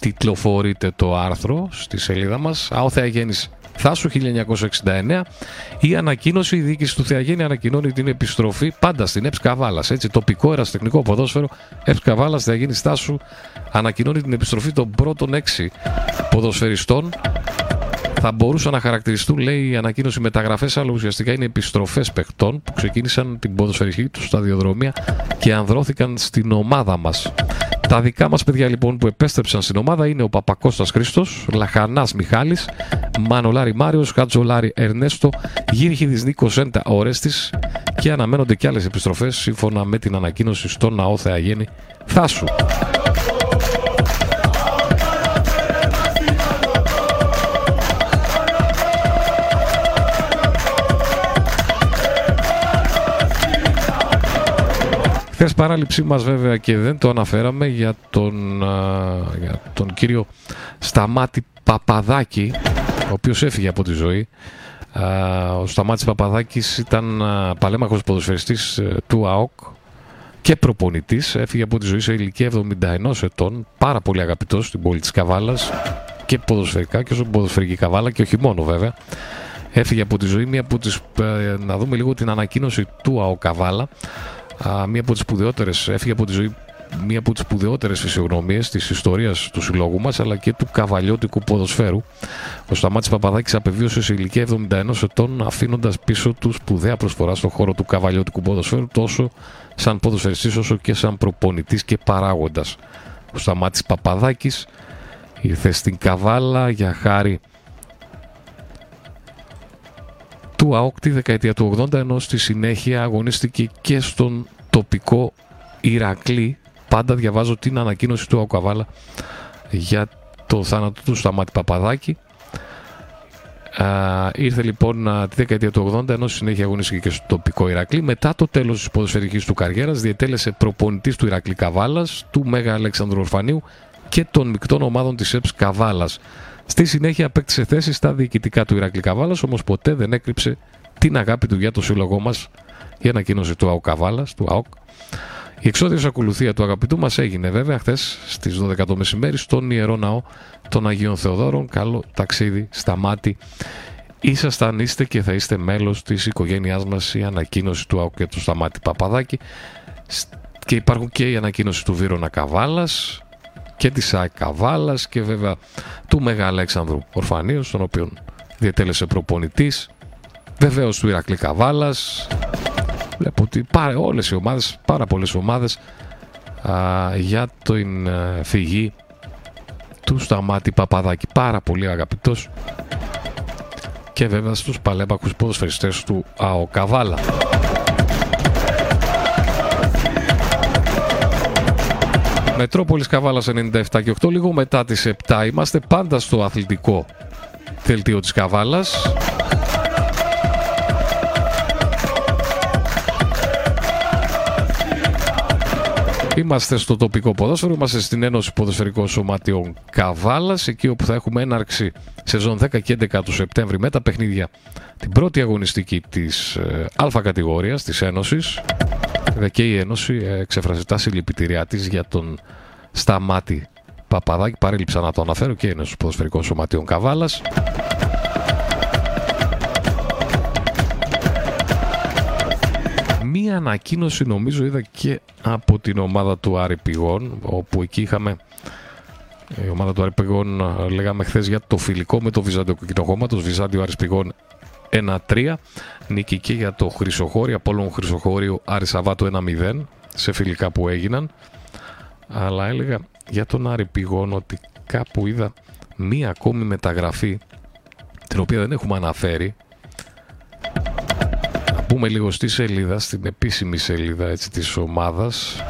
τιτλοφορείται το άρθρο στη σελίδα μας. ΑΟ Θεαγέννης Θάσου 1969 η ανακοίνωση, η διοίκηση του Θεαγέννη ανακοινώνει την επιστροφή πάντα στην ΕΠΣ Καβάλας. Έτσι, τοπικό εραστεχνικό ποδόσφαιρο ΕΠΣ Καβάλας Θεαγέννης Θάσου ανακοινώνει την επιστροφή των πρώτων έξι ποδοσφαιριστών θα μπορούσαν να χαρακτηριστούν, λέει η ανακοίνωση, μεταγραφές, αλλά ουσιαστικά είναι επιστροφές παιχτών που ξεκίνησαν την ποδοσφαιρική τους σταδιοδρομία και ανδρώθηκαν στην ομάδα μας. Τα δικά μας παιδιά λοιπόν που επέστρεψαν στην ομάδα είναι ο Παπακώστας Χρήστος, Λαχανάς Μιχάλης, Μανολάρη Μάριος, Χατζολάρη Ερνέστο, Γύρχηδη Νίκος Σέντα Ορέστης και αναμένονται και άλλες επιστροφές σύμφωνα με την ανακοίνωση στον Ναό Θεαγέννη Θάσου. Χθε παράληψή μας βέβαια και δεν το αναφέραμε για τον, για τον κύριο Σταμάτη Παπαδάκη ο οποίος έφυγε από τη ζωή. ο Σταμάτης Παπαδάκης ήταν παλέμαχος ποδοσφαιριστής ε, του ΑΟΚ και προπονητής. Έφυγε από τη ζωή σε ηλικία 71 ετών, πάρα πολύ αγαπητός στην πόλη της Καβάλας και ποδοσφαιρικά και όσο ποδοσφαιρική Καβάλα και όχι μόνο βέβαια. Έφυγε από τη ζωή μία από τις, ε, να δούμε λίγο την ανακοίνωση του ΑΟΚ Καβάλα μία από τις σπουδαιότερες, έφυγε από τη ζωή μία από τις σπουδαιότερες φυσιογνωμίες της ιστορίας του συλλόγου μας αλλά και του καβαλιώτικου ποδοσφαίρου. Ο Σταμάτης Παπαδάκης απεβίωσε σε ηλικία 71 ετών αφήνοντας πίσω του σπουδαία προσφορά στον χώρο του καβαλιώτικου ποδοσφαίρου τόσο σαν ποδοσφαιριστής όσο και σαν προπονητής και παράγοντας. Ο Σταμάτης Παπαδάκης ήρθε στην Καβάλα για χάρη του ΑΟΚ τη δεκαετία του 80 ενώ στη συνέχεια αγωνίστηκε και στον τοπικό Ηρακλή. Πάντα διαβάζω την ανακοίνωση του ΑΟΚ Καβάλα για το θάνατο του Σταμάτη Παπαδάκη. Α, ήρθε λοιπόν τη δεκαετία του 80 ενώ στη συνέχεια αγωνίστηκε και στο τοπικό Ηρακλή. Μετά το τέλος της ποδοσφαιρικής του καριέρας διετέλεσε προπονητής του Ηρακλή Καβάλας, του Μέγα Αλέξανδρου Ορφανίου και των μεικτών ομάδων της ΕΠΣ Καβάλας. Στη συνέχεια απέκτησε θέση στα διοικητικά του Ηρακλή Καβάλας, όμως ποτέ δεν έκρυψε την αγάπη του για το σύλλογό μας. Η ανακοίνωση του ΑΟΚ Καβάλας, του ΑΟΚ. Η εξώδιος ακολουθία του αγαπητού μας έγινε βέβαια χθες στις 12 το μεσημέρι στον Ιερό Ναό των Αγίων Θεοδόρων. Καλό ταξίδι στα μάτι. Ήσασταν, είστε και θα είστε μέλος της οικογένειάς μας η ανακοίνωση του ΑΟΚ και του Σταμάτη Παπαδάκη και υπάρχουν και η ανακοίνωση του Βίρονα Καβάλας και της ΣΑΕ Καβάλας και βέβαια του Μεγα Αλέξανδρου Ορφανίου, τον οποίο διετέλεσε προπονητής. Βεβαίως του Ηρακλή Καβάλας. Βλέπω ότι πάρε όλες οι ομάδες, πάρα πολλές ομάδες α, για την ε, φυγή του Σταμάτη Παπαδάκη. Πάρα πολύ αγαπητός και βέβαια στους παλέμπακους ποδοσφαιριστές του ΑΟ Καβάλα. Μετρόπολης Καβάλας 97 και 8, λίγο μετά τις 7. Είμαστε πάντα στο αθλητικό δελτίο της Καβάλας. Είμαστε στο τοπικό ποδόσφαιρο, είμαστε στην Ένωση Ποδοσφαιρικών Σωματιών Καβάλας, εκεί όπου θα έχουμε έναρξη σεζόν 10 και 11 του Σεπτέμβρη με τα παιχνίδια την πρώτη αγωνιστική της ε, Α κατηγορίας της Ένωσης και η Ένωση εξέφρασε τα συλληπιτήριά της για τον Σταμάτη Παπαδάκη. Παρέλειψα να το αναφέρω και είναι στους ποδοσφαιρικών σωματείων Καβάλας. Μία ανακοίνωση νομίζω είδα και από την ομάδα του Άρη Πηγών, όπου εκεί είχαμε η ομάδα του Άρη Πηγών λέγαμε χθες για το φιλικό με το Βυζάντιο Κοκκινοχώματο. Βυζάντιο Άρη Πηγών 1-3. Νίκη και για το Χρυσοχώρι, Απόλλων Χρυσοχώριο Άρη Σαββάτου 1-0 σε φιλικά που έγιναν. Αλλά έλεγα για τον Άρη Πηγών ότι κάπου είδα μία ακόμη μεταγραφή την οποία δεν έχουμε αναφέρει. Να πούμε λίγο στη σελίδα, στην επίσημη σελίδα έτσι, της ομάδας.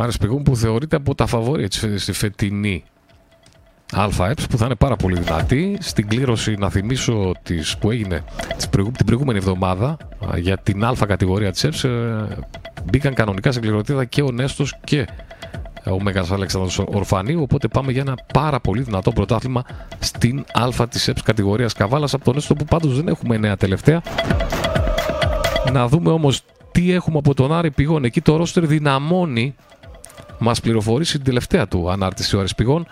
Άρης Πηγών που θεωρείται από τα φαβόρια στη φετινή ΑΕΠΣ που θα είναι πάρα πολύ δυνατή. Στην κλήρωση να θυμίσω τις που έγινε την προηγούμενη εβδομάδα για την Α κατηγορία της ΕΠΣ μπήκαν κανονικά σε κληροτήδα και ο Νέστος και ο Μέγας Αλέξανδρος Ορφανίου οπότε πάμε για ένα πάρα πολύ δυνατό πρωτάθλημα στην Α της ΕΠΣ κατηγορίας Καβάλας από τον Νέστο που πάντως δεν έχουμε νέα τελευταία. Να δούμε όμως τι έχουμε από τον Άρη Πηγών. Εκεί το ρόστερ δυναμώνει μας πληροφορήσει την τελευταία του ανάρτηση ώρες πηγών.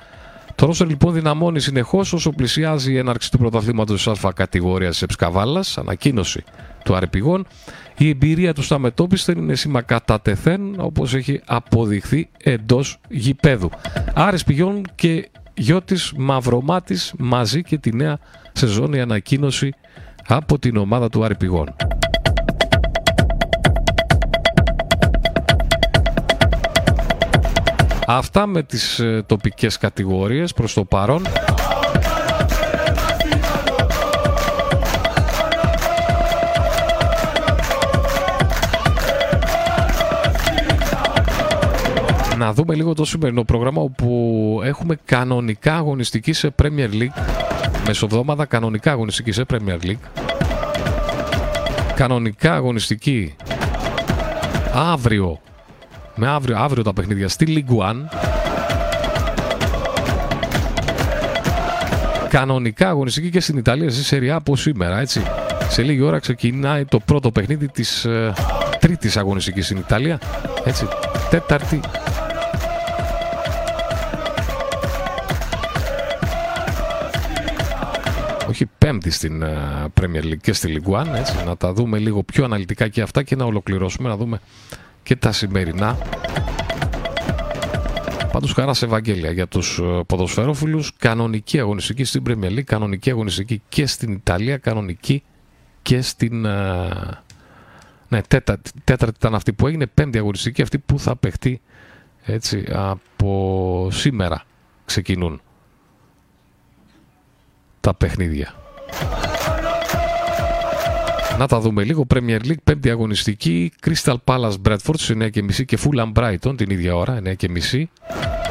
Το Ρώσο λοιπόν δυναμώνει συνεχώς όσο πλησιάζει η έναρξη του πρωταθλήματος τη Α κατηγορίας τη Εψκαβάλα, ανακοίνωση του Αρεπηγών. Η εμπειρία του στα μετόπιστα είναι σήμα κατά τεθέν, όπως έχει αποδειχθεί εντός γηπέδου. Άρης πηγών και Γιώτης Μαυρομάτης μαζί και τη νέα σεζόν η ανακοίνωση από την ομάδα του Άρη Αυτά με τις ε, τοπικές κατηγορίες προς το παρόν. Να δούμε λίγο το σημερινό πρόγραμμα όπου έχουμε κανονικά αγωνιστική σε Premier League. Μεσοβδόμαδα κανονικά αγωνιστική σε Premier League. Κανονικά αγωνιστική αύριο με αύριο, αύριο τα παιχνίδια στη League One. Κανονικά αγωνιστική και στην Ιταλία στη Σεριά από σήμερα, έτσι. Σε λίγη ώρα ξεκινάει το πρώτο παιχνίδι της ε, τρίτης αγωνιστικής στην Ιταλία. Έτσι, τέταρτη όχι πέμπτη στην uh, Premier League και στη League One, έτσι, να τα δούμε λίγο πιο αναλυτικά και αυτά και να ολοκληρώσουμε, να δούμε και τα σημερινά. Πάντως χαρά σε Ευαγγέλια για τους ε, ποδοσφαιρόφιλους. Κανονική αγωνιστική στην Premier League, κανονική αγωνιστική και στην Ιταλία, κανονική και στην... Ε, ναι, τέταρτη, τέταρτη ήταν αυτή που έγινε, πέμπτη αγωνιστική αυτή που θα παιχτεί έτσι από σήμερα ξεκινούν τα παιχνίδια. Να τα δούμε λίγο. Premier League, πέμπτη αγωνιστική. Crystal Palace Bradford στις 9.30 και Fulham Brighton την ίδια ώρα, 9.30.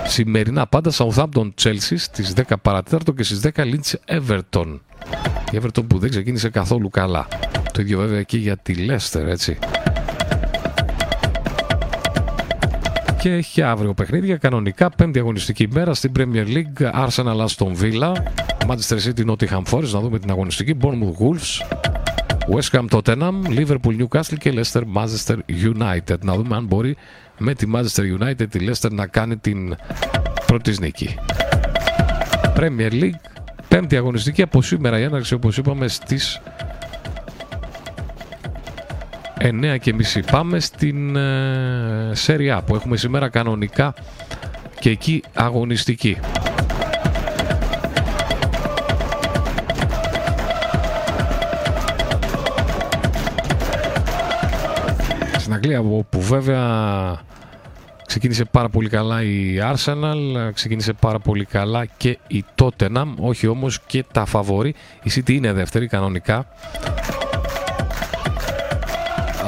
Σημερινά πάντα Southampton Chelsea στις 10 παρατέταρτο και στις 10 Leeds Everton. Η Everton που δεν ξεκίνησε καθόλου καλά. Το ίδιο βέβαια και για τη Λέστερ, έτσι. Και έχει αύριο παιχνίδια κανονικά. Πέμπτη αγωνιστική μέρα στην Premier League. Arsenal Aston Villa. Manchester City Nottingham Forest. Να δούμε την αγωνιστική. Bournemouth Wolves. West Ham Tottenham. Liverpool Newcastle και Leicester Manchester United. Να δούμε αν μπορεί με τη Manchester United τη Leicester να κάνει την πρώτη νίκη. Premier League. Πέμπτη αγωνιστική από σήμερα η έναρξη όπως είπαμε στις 9 και μισή. Πάμε στην ε, Serie A που έχουμε σήμερα κανονικά και εκεί αγωνιστική. Αγγλία που βέβαια ξεκίνησε πάρα πολύ καλά η Arsenal, ξεκίνησε πάρα πολύ καλά και η Tottenham, όχι όμως και τα φαβόρη. Η City είναι δεύτερη κανονικά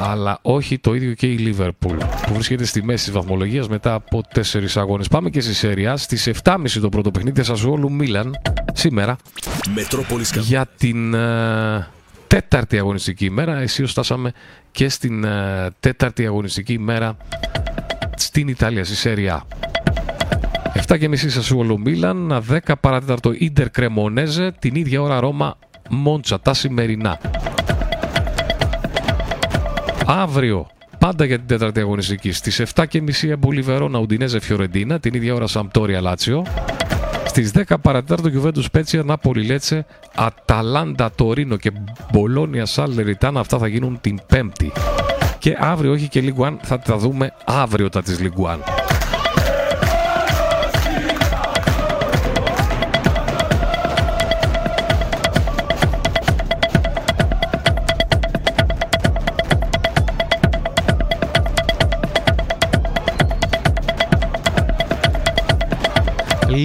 αλλά όχι το ίδιο και η Liverpool που βρίσκεται στη μέση της βαθμολογίας μετά από τέσσερις αγώνες. Πάμε και στη Σέρια στις 7.30 το πρώτο παιχνίδι Σασουόλου Μίλαν σήμερα για την ε, τέταρτη αγωνιστική ημέρα. Εσύ στάσαμε και στην ε, τέταρτη αγωνιστική ημέρα στην Ιταλία, στη Σέρια. 7 και μισή Σασουόλου Μίλαν, 10 παρατέταρτο Ίντερ Κρεμονέζε, την ίδια ώρα Ρώμα Μόντσα, τα σημερινά. Αύριο, πάντα για την τέταρτη αγωνιστική, στις 7.30 Εμπολή Βερόνα Ουντινέζε Φιωρεντίνα, την ίδια ώρα Σαμπτόρια Λάτσιο. Στις 10 παρατέταρτο Γιουβέντου Πέτσια Νάπολη Λέτσε, Αταλάντα Τωρίνο και Μπολόνια Σάλεριτάνα. Αυτά θα γίνουν την Πέμπτη. Και αύριο, όχι και Λιγκουάν, θα τα δούμε αύριο τα της Λιγκουάν.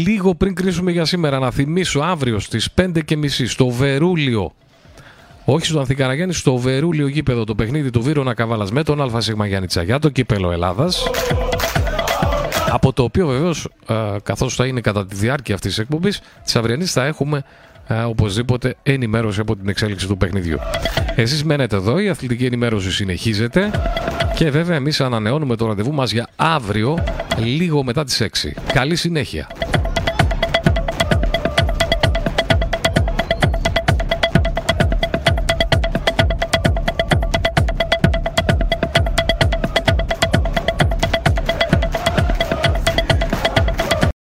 Λίγο πριν κρίσουμε για σήμερα, να θυμίσω αύριο στις 5.30 στο Βερούλιο όχι στον Ανθικαραγιάννη, στο Βερούλιο γήπεδο το παιχνίδι του Βίρονα Καβάλας με τον ΑΣ Γιάννη Τσαγιά, το κύπελο Ελλάδας. Από το οποίο βεβαίως, καθώς θα είναι κατά τη διάρκεια αυτής της εκπομπής, της αυριανής θα έχουμε οπωσδήποτε ενημέρωση από την εξέλιξη του παιχνιδιού. Εσείς μένετε εδώ, η αθλητική ενημέρωση συνεχίζεται και βέβαια εμείς ανανεώνουμε το ραντεβού μας για αύριο λίγο μετά τις 6. Καλή συνέχεια.